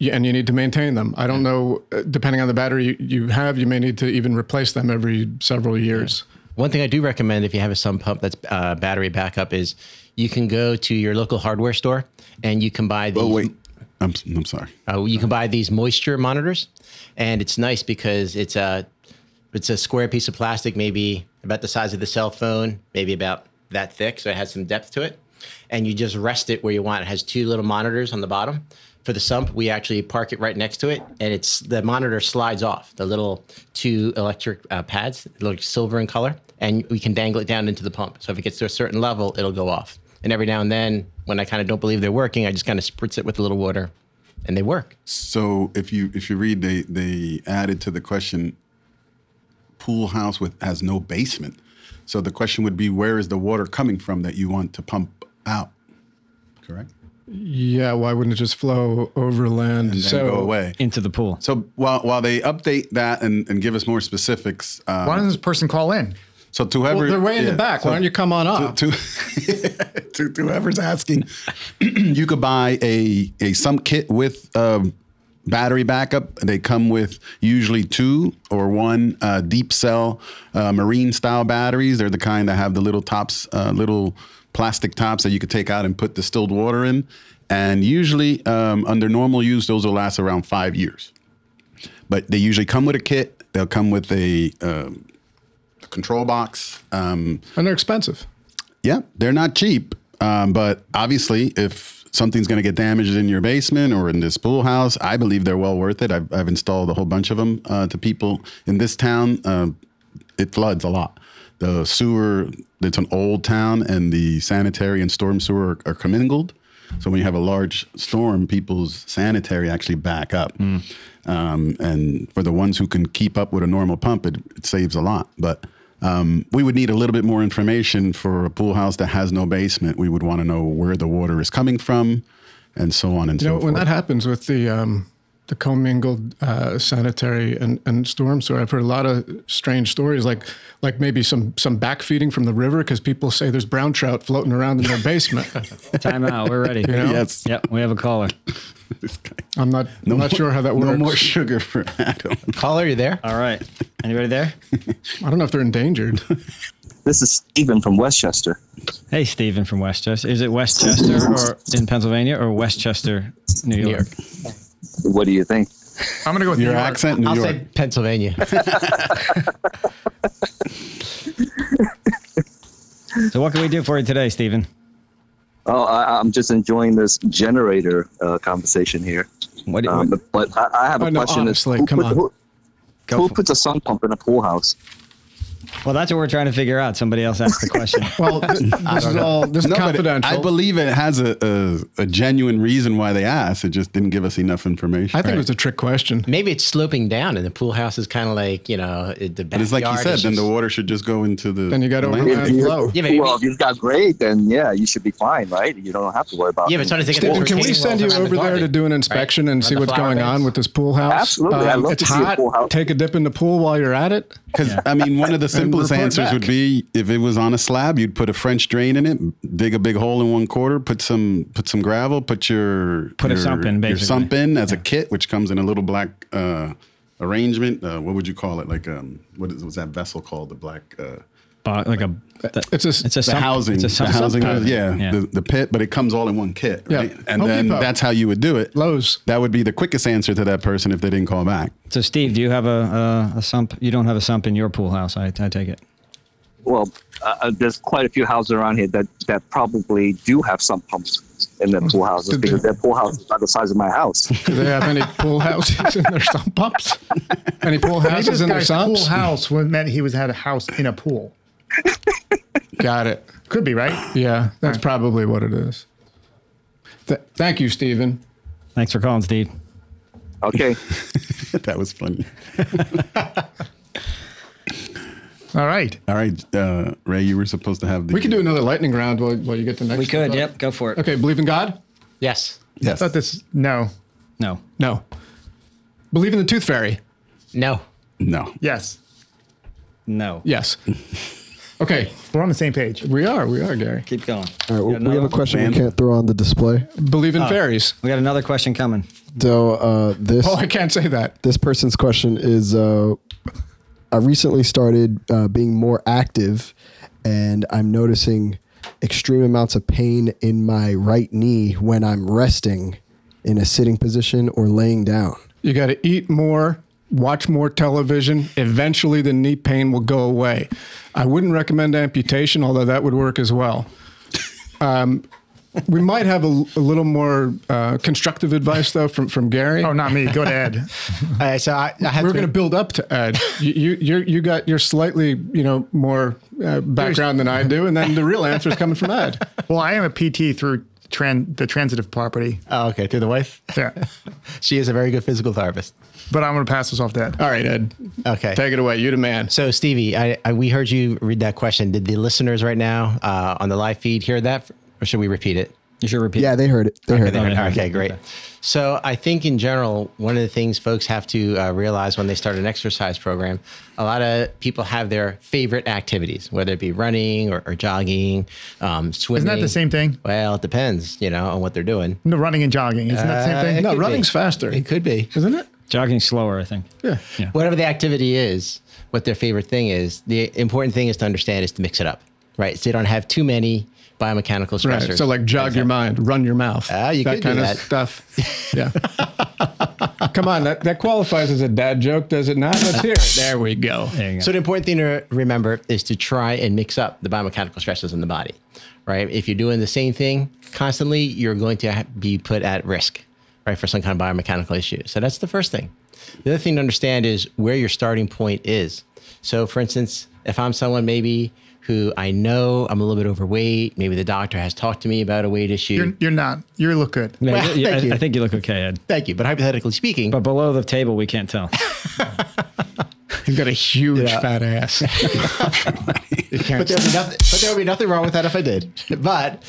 and you need to maintain them. I don't know, uh, depending on the battery you, you have, you may need to even replace them every several years. One thing I do recommend if you have a sump pump that's uh, battery backup is you can go to your local hardware store and you can buy these. Oh wait, I'm I'm sorry. Uh, you can buy these moisture monitors, and it's nice because it's a it's a square piece of plastic, maybe about the size of the cell phone, maybe about that thick, so it has some depth to it. And you just rest it where you want. It has two little monitors on the bottom. For the sump, we actually park it right next to it, and it's the monitor slides off. The little two electric uh, pads, look silver in color, and we can dangle it down into the pump. So if it gets to a certain level, it'll go off. And every now and then, when I kind of don't believe they're working, I just kind of spritz it with a little water, and they work. So if you if you read, they they added to the question, pool house with has no basement. So the question would be, where is the water coming from that you want to pump out? Correct. Yeah, why wouldn't it just flow overland? And then go away. Into the pool. So while while they update that and, and give us more specifics, um, Why doesn't this person call in? so to whoever Well, they're way in yeah, the back. so why don't you come on up? to, (laughs) to, to whoever's asking, (clears throat) you could buy a a sump kit with um, battery backup. They come with usually two or one uh, deep cell uh, marine style batteries. They're the kind that have the little tops, uh, little plastic tops that you could take out and put distilled water in. And usually, um, under normal use, those will last around five years. But they usually come with a kit. They'll come with a, um, a control box. Um, and they're expensive. yeah, they're not cheap. Um, but obviously, if something's going to get damaged in your basement or in this pool house, I believe they're well worth it. I've, I've installed a whole bunch of them uh, to people in this town. Um it floods a lot. The sewer, it's an old town, and the sanitary and storm sewer are, are commingled. So when you have a large storm, people's sanitary actually back up. Um, and for the ones who can keep up with a normal pump, it, it saves a lot. But um, we would need a little bit more information for a pool house that has no basement. We would want to know where the water is coming from, and so on and You so know, forth. when that happens with the um, the commingled uh, sanitary and, and storm sewer, I've heard a lot of strange stories, like like maybe some some backfeeding from the river because people say there's brown trout floating around in their basement. (laughs) Time out. We're ready. (laughs) know? Yes. Yep, we have a caller. I'm not I'm not sure how that works. No more sugar for Adam. (laughs) Caller, you there? All right. Anybody there? I don't know if they're endangered. This is Stephen from Westchester. Hey, Stephen from Westchester. Is it Westchester or in Pennsylvania or Westchester, New York? York. What do you think? I'm gonna go with Your New York. accent, New I'll York. say Pennsylvania. (laughs) So, what can we do for you today, Stephen? Oh, I, I'm just enjoying this generator uh, conversation here. What, Um, what but I, I have a Oh, no, question: is honestly, who, come put- on. who, who for it. puts a sump pump in a pool house? Well, that's what we're trying to figure out. Somebody else asked the question. (laughs) Well, th- this (laughs) is all this No, confidential. I believe it has a, a, a genuine reason why they asked. It just didn't give us enough information. I think it was a trick question. Maybe it's sloping down, and the pool house is kind of like you know it- the But it's like you said, is then the water should just go into the. Then you got the overland land. flow. Yeah, maybe- well, if you've got great, then yeah, you should be fine, right? You don't have to worry about. Yeah, but it. somebody's thinking Stephen, can we send you over the there to do an inspection right? and see what's flower going on with this pool house? Um, Absolutely. I'd love it's to see a hot. pool house. Take a dip in the pool while you're at it. Because I mean, one of the simplest answers back. would be if it was on a slab, you'd put a French drain in it, dig a big hole in one quarter, put some put some gravel, put your Put a your, sump in, your sump in as a kit, which comes in a little black uh, arrangement. Uh, what would you call it? Like um, what is was that vessel called? The black. Uh, Bo- like a, It's a it's a the sump- housing, It's a the sump- housing, yeah, yeah. The, the pit, but it comes all in one kit, Yeah. right? And Home then Depot. that's how you would do it. Lowe's. That would be the quickest answer to that person if they didn't call back. So, Steve, do you have a, a, a sump? You don't have a sump in your pool house, I, I take it. well, uh, uh, there's quite a few houses around here that that probably do have sump pumps in their pool houses Did they- because their pool house is about the size of my house. (laughs) Do they have any pool houses in their sump pumps? Any pool Maybe houses this in their guy's pool house meant he was had a house in a pool. (laughs) Got it. Could be right. Yeah, that's probably what it is. Th- thank you, Stephen. Thanks for calling, Steve. Okay. (laughs) that was funny. (laughs) All right. All right, uh, Ray, you were supposed to have the. We could do another lightning round while, while you get the next. We could, yep, go for it. Okay, believe in God? Yes. I Yes. thought this. No. No. No. Believe in the tooth fairy? No. No. Yes. No. Yes. Okay, We're on the same page. we are. We are, Gary. Keep going. All right, You got we have a question Man. we can't throw on the display. Believe in fairies? We got another question coming. So uh, this Oh, I can't say that. this person's question is: uh, I recently started uh, being more active, and I'm noticing extreme amounts of pain in my right knee when I'm resting in a sitting position or laying down. You got to eat more, watch more television. Eventually, the knee pain will go away. I wouldn't recommend amputation, although that would work as well. Um, we might have a, a little more uh, constructive advice, though, from, from Gary. Oh, not me. Go to Ed. (laughs) All right, so I, I had We're going to build up to Ed. You, you, you're, you got your slightly, you know, more uh, background than I do, and then the real answer is coming from Ed. Well, I am a PT through tran- the transitive property. Oh, okay. Through the wife. Yeah. (laughs) she is a very good physical therapist. But I'm going to pass this off to Ed. All right, Ed, Okay. take it away. You're the man. So, Stevie, I, I, we heard you read that question. Did the listeners right now uh, on the live feed hear that, or should we repeat it? You should repeat. Yeah, they heard it. They heard They it. heard it. Okay. Okay, great. So, I think in general, one of the things folks have to uh, realize when they start an exercise program, a lot of people have their favorite activities, whether it be running or, or jogging, um, swimming. Isn't that the same thing? Well, it depends, you know, on what they're doing. No, running and jogging. Isn't that the same Uh, thing? it No, running's be. faster, It could be. isn't it? Jogging slower, I think. Yeah. whatever the activity is, what their favorite thing is, the important thing is to understand is to mix it up, right? So they don't have too many biomechanical stressors. Right. So like jog your mind, run your mouth. Ah, you that could do kind of that. stuff. Yeah. (laughs) Come on, that, that qualifies as a dad joke, does it not? Let's hear it. (laughs) There we go. There you go. So the important thing to remember is to try and mix up the biomechanical stresses in the body, right? If you're doing the same thing constantly, you're going to be put at risk, right, for some kind of biomechanical issue. So that's the first thing. The other thing to understand is where your starting point is. So, for instance, if I'm someone maybe who I know I'm a little bit overweight, maybe the doctor has talked to me about a weight issue. You're, you're not. You look good. Yeah, Well, yeah, thank I, you. I think you look okay, Ed. Thank you. But hypothetically speaking, But below the table, we can't tell. (laughs) You've got a huge Yeah. fat ass. (laughs) but there'll be nothing. But there will be nothing wrong with that if I did. But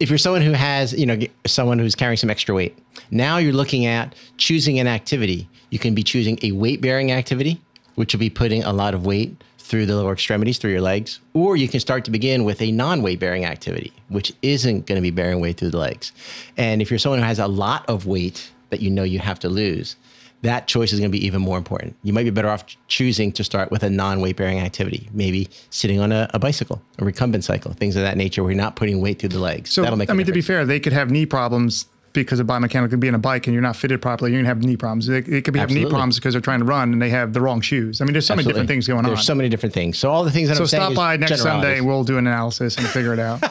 if you're someone who has, you know, someone who's carrying some extra weight, now you're looking at choosing an activity. You can be choosing a weight-bearing activity, which will be putting a lot of weight through the lower extremities, through your legs, or you can start to begin with a non-weight-bearing activity, which isn't going to be bearing weight through the legs. And if you're someone who has a lot of weight that you know you have to lose, that choice is going to be even more important. You might be better off choosing to start with a non weight bearing activity, maybe sitting on a, a bicycle, a recumbent cycle, things of that nature where you're not putting weight through the legs. So, That'll make I mean, to be fair, they could have knee problems because of biomechanical being a bike and you're not fitted properly. You're going to have knee problems. It, they could be have knee problems because they're trying to run and they have the wrong shoes. I mean, there's so many different things going There's on. There's so many different things. So all the things that so I'm saying So stop is by next Sunday and we'll do an analysis and figure it out.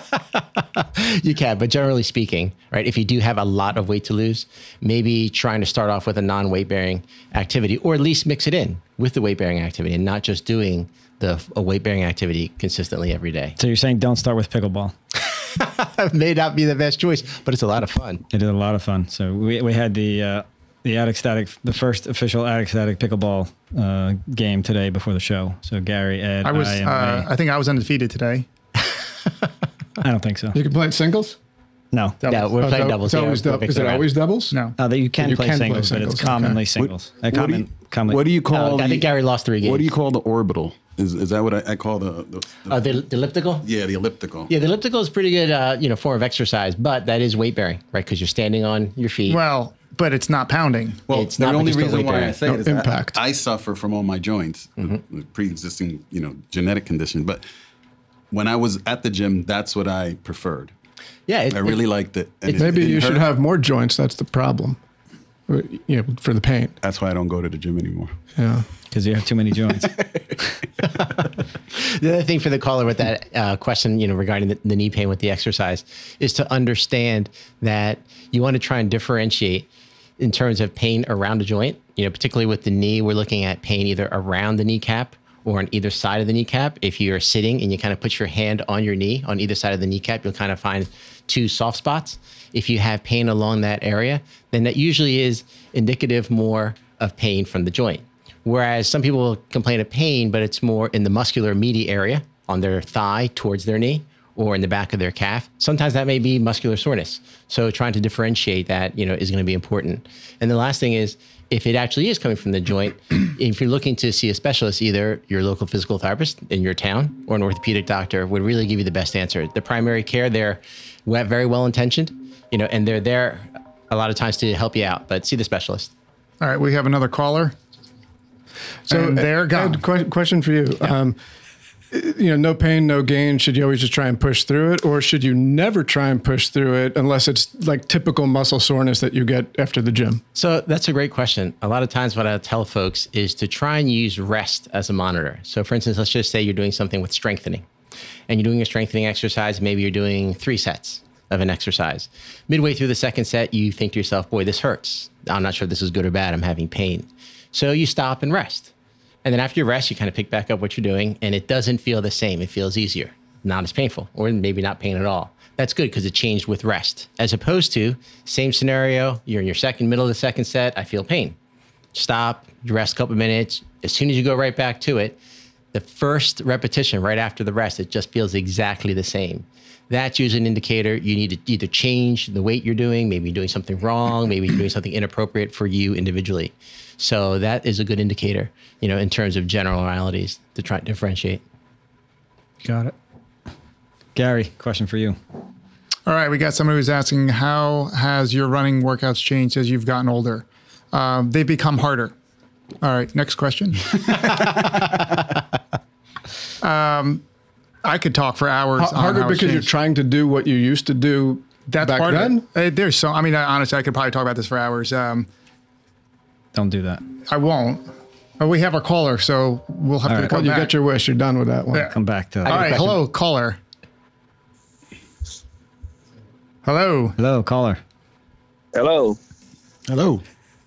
(laughs) you can, but generally speaking, right, if you do have a lot of weight to lose, maybe trying to start off with a non weight bearing activity or at least mix it in with the weight bearing activity and not just doing the a weight bearing activity consistently every day. So you're saying don't start with pickleball. (laughs) May not be the best choice, but it's a lot of fun. It is a lot of fun. So we, we had the uh, the Attic Static, the first official Attic Static pickleball uh, game today before the show. So Gary, Ed, I was. and Uh, I think I was undefeated today. (laughs) I don't think so. You can play it singles? No, No, we're Oh, playing doubles. It's here. always We're is it always doubles? No. uh, that you can You play can play singles, but it's singles, okay. commonly What- singles. Uh, What do you- commonly. What do you call? I the- think Gary lost three games. What do you call the orbital? Is is that what I, I call the, the, the Uh, the, the elliptical? yeah the elliptical? Yeah, the elliptical is pretty good, uh, you know, form of exercise, but that is weight bearing, right? Because you're standing on your feet. Well, but it's not pounding. Well, It's the not only because reason why bearing. I say No it is that impact. I suffer from all my joints, with- with pre-existing, you know, genetic condition. But when I was at the gym, that's what I preferred. Yeah, it, I really liked it. And it Maybe didn't you should have more joints. That's the problem. Uh, You know, for the pain. That's why I don't go to the gym anymore. Yeah. because you have too many joints. (laughs) The other thing for the caller with that uh, question, you know, regarding the, the knee pain with the exercise, is to understand that you want to try and differentiate in terms of pain around a joint. You know, particularly with the knee, we're looking at pain either around the kneecap or on either side of the kneecap. If you're sitting and you kind of put your hand on your knee on either side of the kneecap, you'll kind of find two soft spots. If you have pain along that area, then that usually is indicative more of pain from the joint. Whereas some people complain of pain, but it's more in the muscular meaty area on their thigh towards their knee or in the back of their calf. Sometimes that may be muscular soreness. So trying to differentiate that, you know, is going to be important. And the last thing is if it actually is coming from the joint, (clears throat) if you're looking to see a specialist, either your local physical therapist in your town or an orthopedic doctor would really give you the best answer. The primary care, they're very well intentioned, you know, and they're there a lot of times to help you out, but see the specialist. All right, we have another caller. So and they're gone. que- question for you. Um, you know, no pain, no gain. Should you always just try and push through it, or should you never try and push through it unless it's like typical muscle soreness that you get after the gym? So that's a great question. A lot of times, what I tell folks is to try and use rest as a monitor. So, for instance, let's just say you're doing something with strengthening, and you're doing a strengthening exercise. Maybe you're doing three sets of an exercise. Midway through the second set, you think to yourself, "Boy, this hurts. I'm not sure this is good or bad. I'm having pain." So you stop and rest. And then after you rest, you kind of pick back up what you're doing, and it doesn't feel the same. It feels easier, not as painful, or maybe not pain at all. That's good because it changed with rest. As opposed to same scenario, you're in your second middle of the second set, I feel pain. Stop, you rest a couple minutes. As soon as you go right back to it, the first repetition right after the rest, it just feels exactly the same. That's usually an indicator you need to either change the weight you're doing, maybe you're doing something wrong, maybe you're doing something inappropriate for you individually. So that is a good indicator, you know, in terms of generalities to try to differentiate. Got it. Gary, question for you. All right, we got somebody who's asking, how has your running workouts changed as you've gotten older? Um, they've become harder. All right, next question. (laughs) um, I could talk for hours. H- on harder how it's because you're trying to do what you used to do That's back part then. of it. Uh, there's so. I mean, I- honestly, I could probably talk about this for hours. Um, Don't do that. I won't. But we have our caller, so we'll have All to right. come Well, you back. get your wish. You're done with that one. Yeah. Come back to that. All right, question. hello, caller. Hello, Hello, caller. Hello. Hello.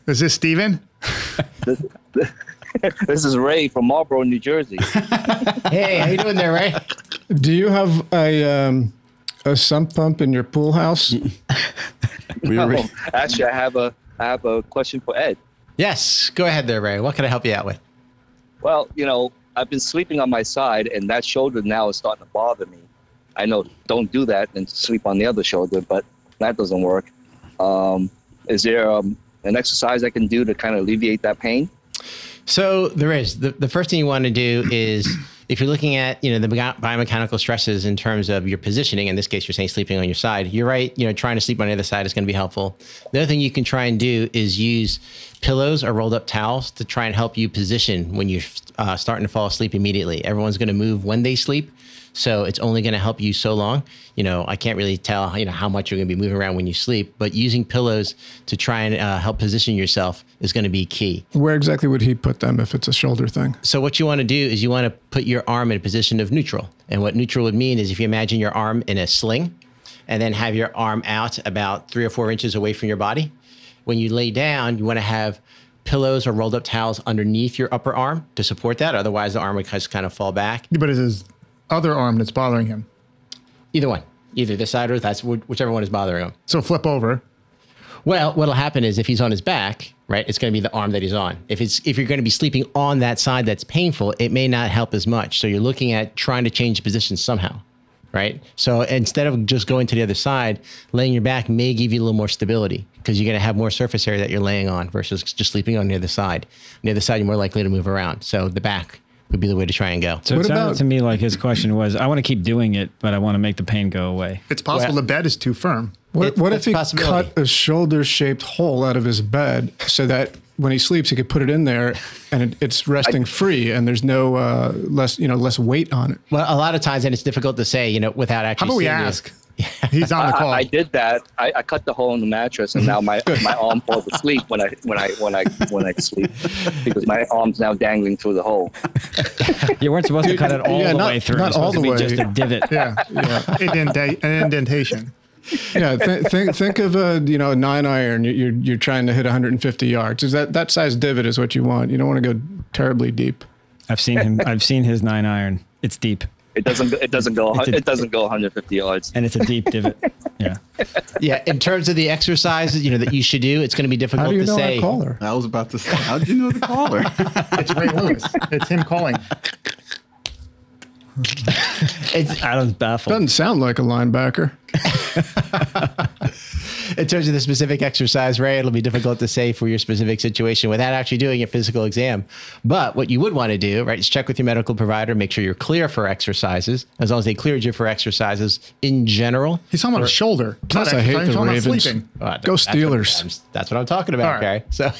is this Steven? (laughs) (laughs) This is Ray from Marlboro, New Jersey. (laughs) Hey, how you doing there, Ray? Do you have a um, a sump pump in your pool house? (laughs) We were, Oh, actually, I have a I have a question for Ed. Yes, go ahead there, Ray. What can I help you out with? Well, you know, I've been sleeping on my side, and that shoulder now is starting to bother me. I know don't do that and sleep on the other shoulder, but that doesn't work. Um, is there um, an exercise I can do to kind of alleviate that pain? So there is. The, the first thing you want to do is if you're looking at, you know, the biomechanical stresses in terms of your positioning, in this case, you're saying sleeping on your side, you're right. You know, trying to sleep on the other side is going to be helpful. The other thing you can try and do is use pillows or rolled up towels to try and help you position when you're uh, starting to fall asleep immediately. Everyone's going to move when they sleep. So it's only going to help you so long. You know, I can't really tell, you know, how much you're going to be moving around when you sleep, but using pillows to try and uh, help position yourself is going to be key. Where exactly would he put them if it's a shoulder thing? So what you want to do is you want to put your arm in a position of neutral. And what neutral would mean is if you imagine your arm in a sling and then have your arm out about three or four inches away from your body. When you lay down, you want to have pillows or rolled up towels underneath your upper arm to support that. Otherwise, the arm would just kind of fall back. But it's his other arm that's bothering him. Either one, either this side or that's whichever one is bothering him. So flip over. Well, what'll happen is if he's on his back, right, it's going to be the arm that he's on. If it's if you're going to be sleeping on that side that's painful, it may not help as much. So you're looking at trying to change position somehow, right? So instead of just going to the other side, laying your back may give you a little more stability because you're going to have more surface area that you're laying on versus just sleeping on the other side. On the other side, you're more likely to move around. So the back would be the way to try and go. So What it sounded about- to me like his question was, I want to keep doing it, but I want to make the pain go away. It's possible Well- the bed is too firm. What, It- what if he cut a shoulder shaped hole out of his bed so that when he sleeps, he could put it in there and it, it's resting free and there's no uh, less, you know, less weight on it? Well, a lot of times, and it's difficult to say, you know, without actually. How actually. about we seeing you. Ask? (laughs) He's on the call. I, I did that. I, I cut the hole in the mattress, and now my my arm falls asleep when I when I when I when I sleep because my arm's now dangling through the hole. (laughs) You weren't supposed to cut it all Yeah, the not- way through. not It's all supposed the to be way. just a divot. (laughs) yeah, yeah. Indenta- an indentation. Yeah, th- think think of a you know a nine iron. you- You're you're trying to hit 150 yards. Is that that size divot is what you want? You don't want to go terribly deep. I've seen him. I've seen his nine iron. It's deep, It doesn't it doesn't go a- it doesn't go 150 yards. and it's a deep divot. (laughs) Yeah. Yeah, in terms of the exercises, you know, that you should do, it's going to be difficult How do you to know say. our caller? I was about to say, how do you know the caller? (laughs) It's Ray Lewis. It's him calling. It's, (laughs) Adam's baffled. Doesn't sound like a linebacker. (laughs) in terms of the specific exercise, Ray, it'll be difficult to say for your specific situation without actually doing a physical exam. But what you would want to do, right, is check with your medical provider, make sure you're clear for exercises, as long as they cleared you for exercises in general. He's talking about his shoulder. Plus, I hate the Ravens. sleeping. Go that's what- Steelers. I'm- That's what I'm talking about. All right. Okay. So,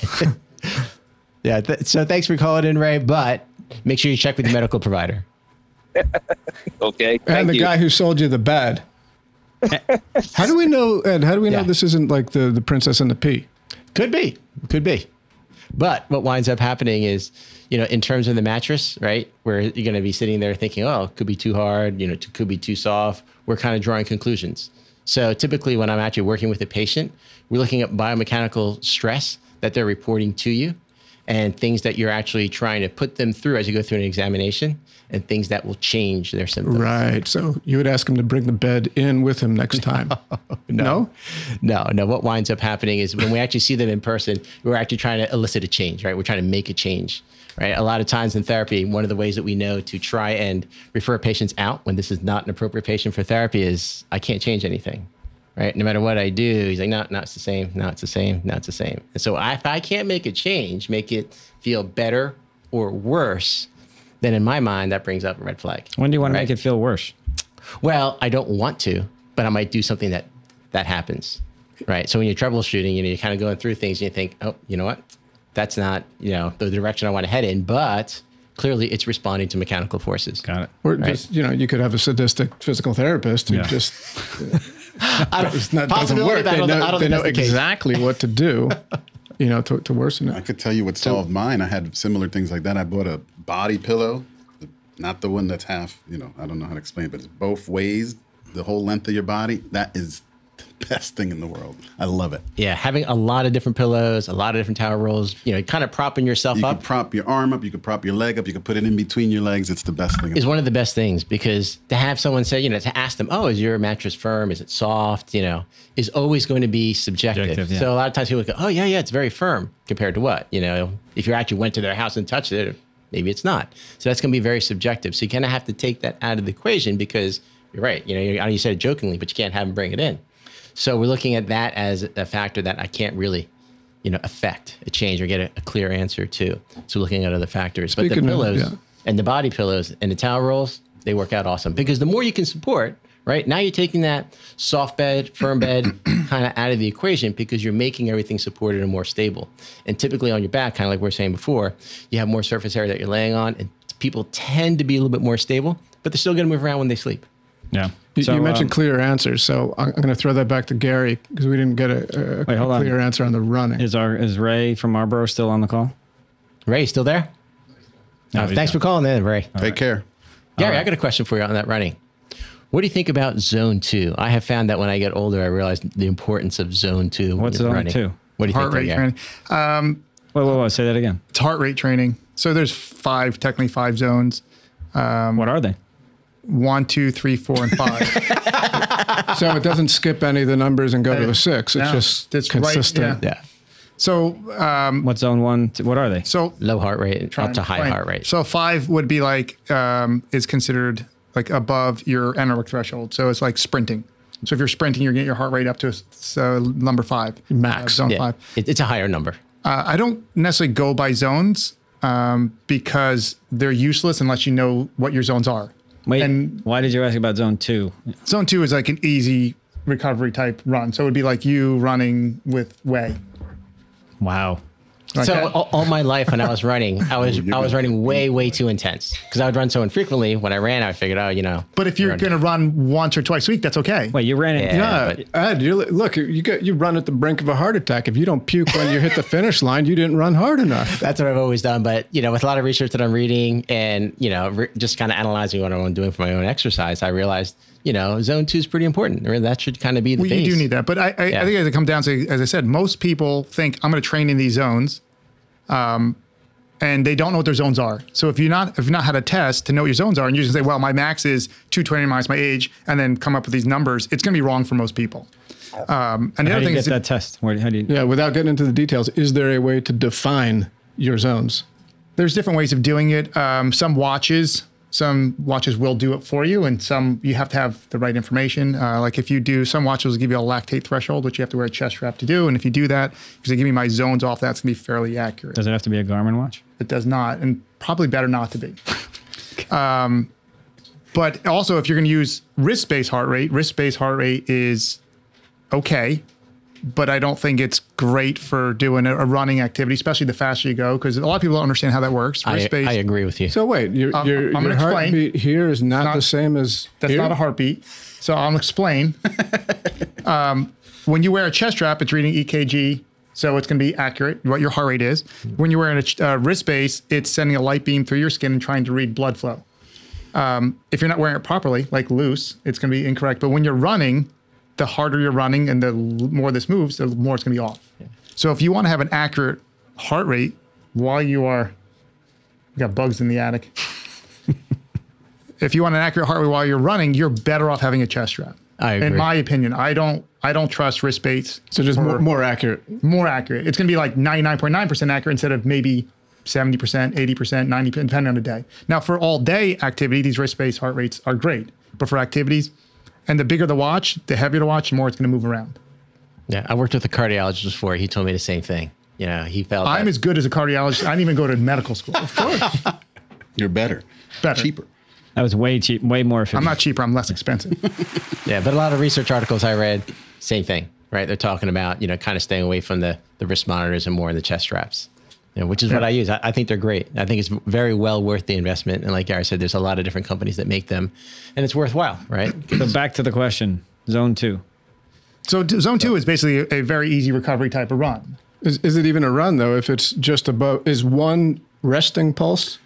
(laughs) yeah. Th- so thanks for calling in, Ray. But make sure you check with your medical provider. Okay. And Thank the you. guy who sold you the bed. (laughs) how do we know, Ed? How do we know Yeah. this isn't like the the Princess and the Pea? Could be, could be. But what winds up happening is, you know, in terms of the mattress, right, where you're going to be sitting there thinking, oh, it could be too hard, you know, it could be too soft. We're kind of drawing conclusions. So typically, when I'm actually working with a patient, we're looking at biomechanical stress that they're reporting to you, and things that you're actually trying to put them through as you go through an examination, and things that will change their symptoms. Right. So you would ask him to bring the bed in with him next time. (laughs) no. No, no. What winds up happening is when we actually see them in person, we're actually trying to elicit a change, right? We're trying to make a change, right? A lot of times in therapy, one of the ways that we know to try and refer patients out when this is not an appropriate patient for therapy is I can't change anything, right? No matter what I do, he's like, no, no, it's the same. No, it's the same. No, it's the same. And so I, if I can't make a change, make it feel better or worse, then in my mind, that brings up a red flag. When do you want to make it feel worse? Well, I don't want to, but I might do something that that happens, right? So when you're troubleshooting, you know, you're kind of going through things, and you think, oh, you know what, that's not you know the direction I want to head in, but clearly it's responding to mechanical forces. Got it. Or Right. just, you know, you could have a sadistic physical therapist who Yeah. just (laughs) I don't, it's not, doesn't work. They know, I don't they know the exactly what to do, (laughs) you know, to, to worsen it. I could tell you what solved mine. I had similar things like that. I bought a body pillow, not the one that's half, you know, I don't know how to explain, it, but it's both ways, the whole length of your body. That is the best thing in the world. I love it. Yeah, having a lot of different pillows, a lot of different towel rolls, you know, kind of propping yourself up. You up. could prop your arm up, you could prop your leg up, you could put it in between your legs. It's the best thing. in is one of the best things because to have someone say, you know, to ask them, oh, is your mattress firm? Is it soft? You know, is always going to be subjective. Subjective, yeah. So a lot of times people go, oh, yeah, yeah, it's very firm compared to what? You know, if you actually went to their house and touched it, maybe it's not. So that's going to be very subjective. So you kind of have to take that out of the equation because you're right. You know, you, I know you said it jokingly, but you can't have them bring it in. So we're looking at that as a factor that I can't really, you know, affect a change or get a, a clear answer to. So looking at other factors, but the Speaking of- pillows yeah. and the body pillows and the towel rolls, they work out awesome because the more you can support, right? Now you're taking that soft bed, firm bed (coughs) kind of out of the equation because you're making everything supported and more stable. And typically on your back, kind of like we were saying before, you have more surface area that you're laying on and people tend to be a little bit more stable, but they're still going to move around when they sleep. Yeah. You, So, you mentioned um, clear answers, so I'm, I'm going to throw that back to Gary because we didn't get a, a, Wait, hold on. clear answer on the running. is our is Ray from Marlboro still on the call? Ray, still there? No, Uh, thanks not. for calling in, Ray. Take care. Gary, right. I got a question for you on that running. What do you think about zone two? I have found that when I get older, I realize the importance of zone two. What's zone running. two? What do you Heart think? rate there, Gary? training. Wait, wait, wait. Say that again. It's heart rate training. So there's five, technically five zones. what are they? One, two, three, four, and five. (laughs) So it doesn't skip any of the numbers and go to a six. It's No, just it's right, consistent. yeah. Yeah. so um, What zone one? What are they? so Low heart rate try up to high explain. heart rate. So five would be like um, is considered like above your anaerobic threshold. So it's like sprinting. So if you're sprinting, you're getting your heart rate up to so number five, Max. uh, zone yeah. five. It, it's a higher number. Uh, I don't necessarily go by zones um, because they're useless unless you know what your zones are. Wait, and- why did you ask about zone two? Zone two is like an easy recovery type run. So it would be like you running with way. Wow. Like so all, all my life when I was running, I (laughs) oh, was I was running way way too intense because I would run so infrequently. When I ran, I figured, oh, you know. but if you're run- going to run once or twice a week, that's okay. Well, you ran it. Yeah. Yeah, Ed, you look, you get you run at the brink of a heart attack. If you don't puke when you hit the finish line, you didn't run hard enough. (laughs) That's what I've always done. But you know, with a lot of research that I'm reading and you know, re- just kind of analyzing what I'm doing for my own exercise, I realized you know, zone two is pretty important. Or that should kind of be the Well, base. you do need that. But I, I, Yeah. I think as it comes down to, as I said, most people think I'm going to train in these zones, um, and they don't know what their zones are. So if you're not, if you've not had a test to know what your zones are, and you just say, well, my max is 220 minus my age, and then come up with these numbers, it's going to be wrong for most people. Um, and the How other do you thing get is, that test? Where, how do you? Yeah, without getting into the details, is there a way to define your zones? there's different ways of doing it. Um, some watches, some watches will do it for you, and some you have to have the right information. Uh, like if you do, some watches will give you a lactate threshold, which you have to wear a chest strap to do. And if you do that, because they give me my zones off, that's gonna be fairly accurate. Does it have to be a Garmin watch? It does not, and probably better not to be. (laughs) Um, but also, if you're going to use wrist-based heart rate, wrist-based heart rate is okay, but I don't think it's great for doing a, a running activity, especially the faster you go, because a lot of people don't understand how that works. I, I agree with you. So wait, your Um, your, I'm gonna your explain. heartbeat here is not, not- the same as that's here? not a heartbeat. So I'll explain. (laughs) um, when you wear a chest strap, it's reading EKG. So it's going to be accurate what your heart rate is. When you're wearing a uh, wrist base, it's sending a light beam through your skin and trying to read blood flow. Um, if you're not wearing it properly, like loose, it's going to be incorrect. But when you're running, the harder you're running and the more this moves, the more it's going to be off. So if you want to have an accurate heart rate while you are, we got bugs in the attic. (laughs) if you want an accurate heart rate while you're running, you're better off having a chest strap. I agree. In my opinion, I don't. I don't trust wrist baits. So just more, more accurate. more accurate. It's going to be like 99.9% accurate instead of maybe 70%, 80%, 90%, depending on the day. Now, for all day activity, these wrist based heart rates are great. But for activities, and the bigger the watch, the heavier the watch, the more it's going to move around. yeah, I worked with a cardiologist before. He told me the same thing. You know, he felt I'm that- as good as a cardiologist. I didn't even go to medical school. Of course. (laughs) You're better. Better. Cheaper. That was way cheap, way more efficient. I'm not cheaper, I'm less expensive. (laughs) Yeah, but a lot of research articles I read, same thing, right? They're talking about, you know, kind of staying away from the, the wrist monitors and more in the chest straps, you know, which is what I use. I, I think they're great. I think it's very well worth the investment. And like Gary said, there's a lot of different companies that make them and it's worthwhile, right? So back to the question. Zone two. So d- zone two is basically a, a very easy recovery type of run. Is, is it even a run though? If it's just above, is one resting pulse?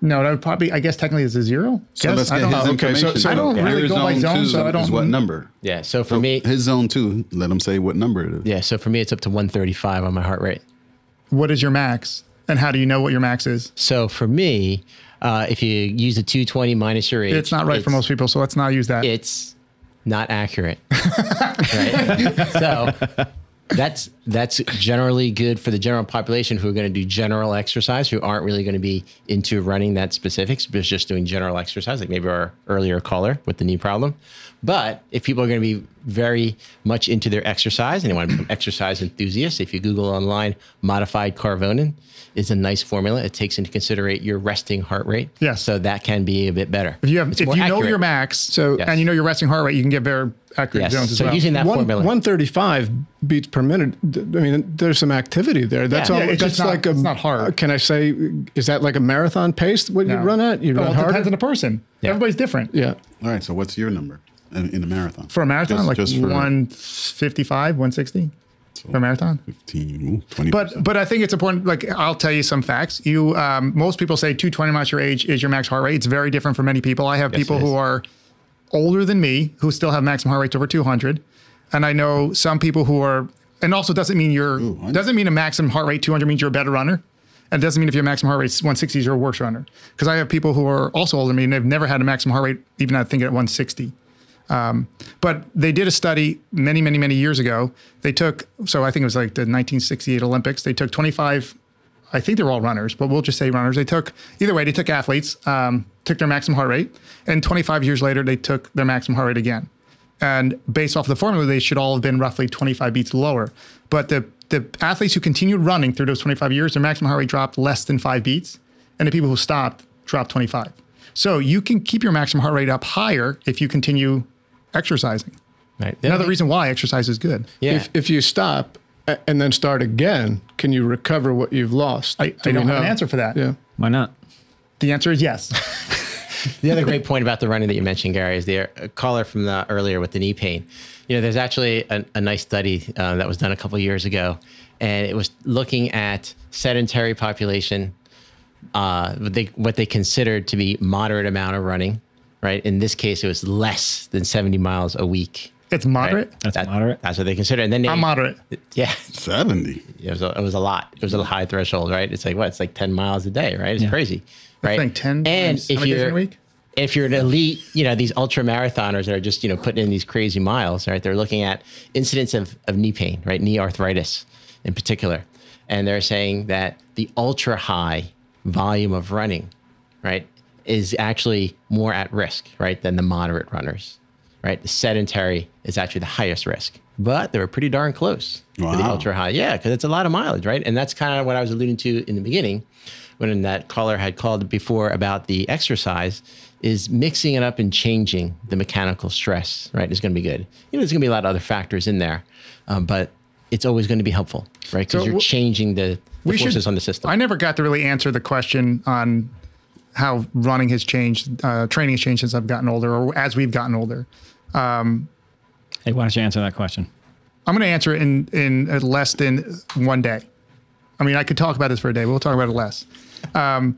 No, that would probably, I guess technically it's a zero. So Guess? let's I get don't, his okay, so- so- I don't really go by zone, so I don't- what number? Yeah. So for oh, me, His zone two. Let him say what number it is. yeah. So for me, it's up to 135 on my heart rate. What is your max? And how do you know what your max is? So for me, uh, if you use a 220 minus your age, It's not right for most people, so let's not use that. it's not accurate. (laughs) right? So that's that's generally good for the general population who are going to do general exercise, who aren't really going to be into running that specifics, but just doing general exercise, like maybe our earlier caller with the knee problem. But if people are going to be very much into their exercise and they want to become exercise enthusiasts, if you Google online, modified Karvonen is a nice formula. It takes into consideration your resting heart rate. Yes. So that can be a bit better. if you have, It's if more you know your max, So- Yes. and you know your resting heart rate, you can get very accurate Yes. zones as So well. using that One, formula. 135 beats per minute. I mean, there's some activity there. That's Yeah. all. Yeah, it's that's just not- like a, it's not hard. Can I say, is that like a marathon pace? What you run at? You well, run it harder? depends on the person. Everybody's different. yeah. All right. So what's your number in, in the marathon? For a marathon, Just- like just for 155, 160 for a marathon. 15, 20 But but I think it's important. Like I'll tell you some facts. You um, most people say 220 minus your age is your max heart rate. It's very different for many people. I have Yes, people who are older than me who still have maximum heart rates over 200, and I know some people who are, and also doesn't mean you're doesn't mean a maximum heart rate 200 means you're a better runner. And it doesn't mean if your maximum heart rate is 160 you're a worse runner. Because I have people who are also older than me and they've never had a maximum heart rate, even I think at 160. Um, but they did a study many, many, many years ago. They took, so I think it was like the 1968 Olympics. They took 25, I think they're all runners, but we'll just say runners. They took, either way, they took athletes, um, took their maximum heart rate, and 25 years later, they took their maximum heart rate again. And based off the formula, they should all have been roughly 25 beats lower. But the, the athletes who continued running through those 25 years, their maximum heart rate dropped less than five beats. And the people who stopped dropped 25. So you can keep your maximum heart rate up higher if you continue exercising. Right. Another reason why exercise is good. Yeah. If, if you stop and then start again, can you recover what you've lost? I, Do I don't have an answer for that. Yeah. Why not? The answer is yes. (laughs) The other great point about the running that you mentioned, Gary, is the uh, caller from the earlier with the knee pain. You know, there's actually a, a nice study uh, that was done a couple of years ago, and it was looking at sedentary population, uh, what they what they considered to be moderate amount of running. Right. In this case, it was less than 70 miles a week. It's moderate. Right? That's moderate? That's what they consider. And then they, I'm moderate. Yeah, 70. it was a, it was a lot. It was a high threshold, right? It's like what? It's like ten miles a day, right? It's Yeah. crazy, right? I think 10 And times- how if many you're a week? if you're an elite, you know these ultra marathoners that are just you know putting in these crazy miles, right? They're looking at incidents of of knee pain, right? Knee arthritis, in particular, and they're saying that the ultra high volume of running, right, is actually more at risk, right, than the moderate runners right? The sedentary is actually the highest risk, but they were pretty darn close to the ultra high. Yeah, because it's a lot of mileage, right? And that's kind of what I was alluding to in the beginning when that caller had called before about the exercise is mixing it up and changing the mechanical stress, right? Is going to be good. You know, there's going to be a lot of other factors in there, um, but it's always going to be helpful, right? Because So you're changing the, the forces on the system. I never got to really answer the question on how running has changed, uh, training has changed since I've gotten older, or as we've gotten older. Hey, why don't you answer that question? I'm going to answer it in in less than one day. I mean, I could talk about this for a day, but we'll talk about it less. Um,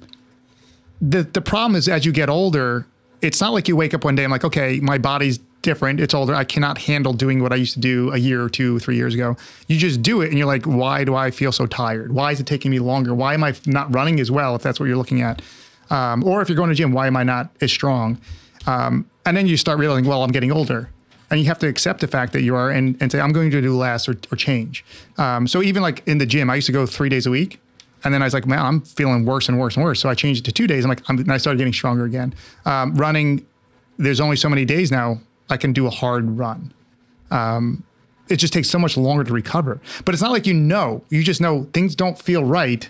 the the problem is as you get older, it's not like you wake up one day and like, okay, my body's different. It's older. I cannot handle doing what I used to do a year or two, three years ago. You just do it, and you're like, why do I feel so tired? Why is it taking me longer? Why am I not running as well? If that's what you're looking at, um, or if you're going to gym, why am I not as strong? Um, and then you start realizing, well, I'm getting older. And you have to accept the fact that you are and, and say, I'm going to do less or, or change. Um, so even like in the gym, I used to go three days a week. And then I was like, man, I'm feeling worse and worse and worse. So I changed it to two days. I'm like, I'm, and I started getting stronger again. Um, running, there's only so many days now I can do a hard run. Um, it just takes so much longer to recover. But it's not like you know. You just know things don't feel right.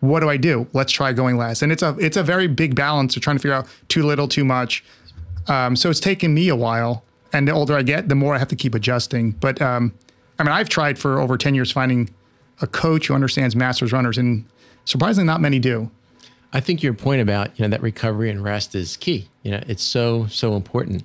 What do I do? Let's try going less. And it's a it's a very big balance of trying to figure out too little, too much. Um, so it's taken me a while. And the older I get, the more I have to keep adjusting. But um, I mean, I've tried for over 10 years finding a coach who understands masters runners, and surprisingly, not many do. I think your point about you know that recovery and rest is key. You know, it's so so important.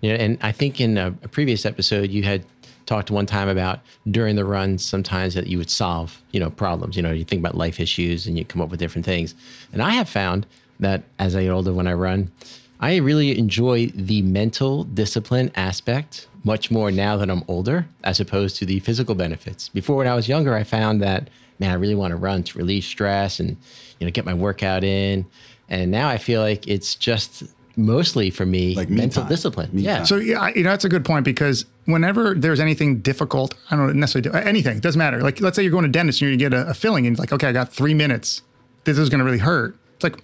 You know, and I think in a, a previous episode you had talked one time about during the run sometimes that you would solve you know problems. You know, you think about life issues and you come up with different things. And I have found that as I get older, when I run, I really enjoy the mental discipline aspect much more now that I'm older, as opposed to the physical benefits. Before, when I was younger, I found that man, I really want to run to relieve stress and you know get my workout in. And now I feel like it's just mostly for me Like mental time. discipline. Me yeah. time. So yeah, you know that's a good point because whenever there's anything difficult, I don't necessarily do anything. It doesn't matter. Like let's say you're going to dentist and you get a, a filling and it's like, okay, I got three minutes. This is going to really hurt. It's like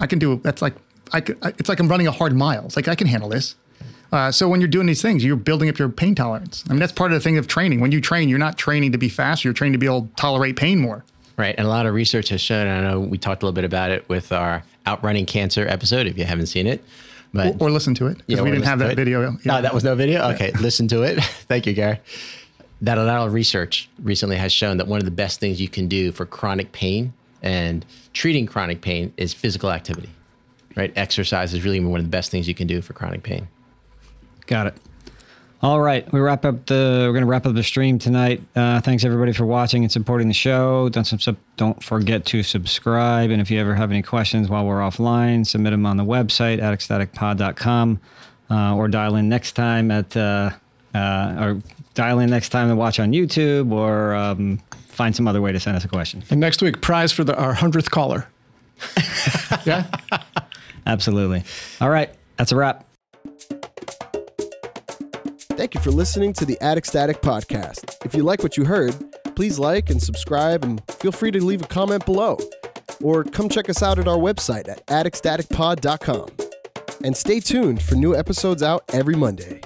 I can do. That's like I. Could, I- it's like I'm running a hard mile. It's like I can handle this. Uh, so when you're doing these things, you're building up your pain tolerance. I mean, that's part of the thing of training. When you train, you're not training to be faster. You're training to be able to tolerate pain more. Right. And a lot of research has shown, and I know we talked a little bit about it with our outrunning cancer episode, if you haven't seen it. But Or, or listen to it because Yeah, we didn't have that to it. video. No, that was no video. Okay, listen to it. (laughs) Thank you, Gary. That a lot of research recently has shown that one of the best things you can do for chronic pain and treating chronic pain is physical activity. Right, exercise is really one of the best things you can do for chronic pain. Got it. All right, we wrap up the. We're going to wrap up the stream tonight. Uh, thanks everybody for watching and supporting the show. Don't sub, don't forget to subscribe. And if you ever have any questions while we're offline, submit them on the website at atticstaticpod.com. uh, or dial in next time at uh, uh, or dial in next time to watch on YouTube or um, find some other way to send us a question. And next week, prize for the our hundredth caller. (laughs) yeah. Absolutely. All right, that's a wrap. Thank you for listening to the Attic Static podcast. If you like what you heard, please like and subscribe and feel free to leave a comment below. Or come check us out at our website at atticstaticpod.com. And stay tuned for new episodes out every Monday.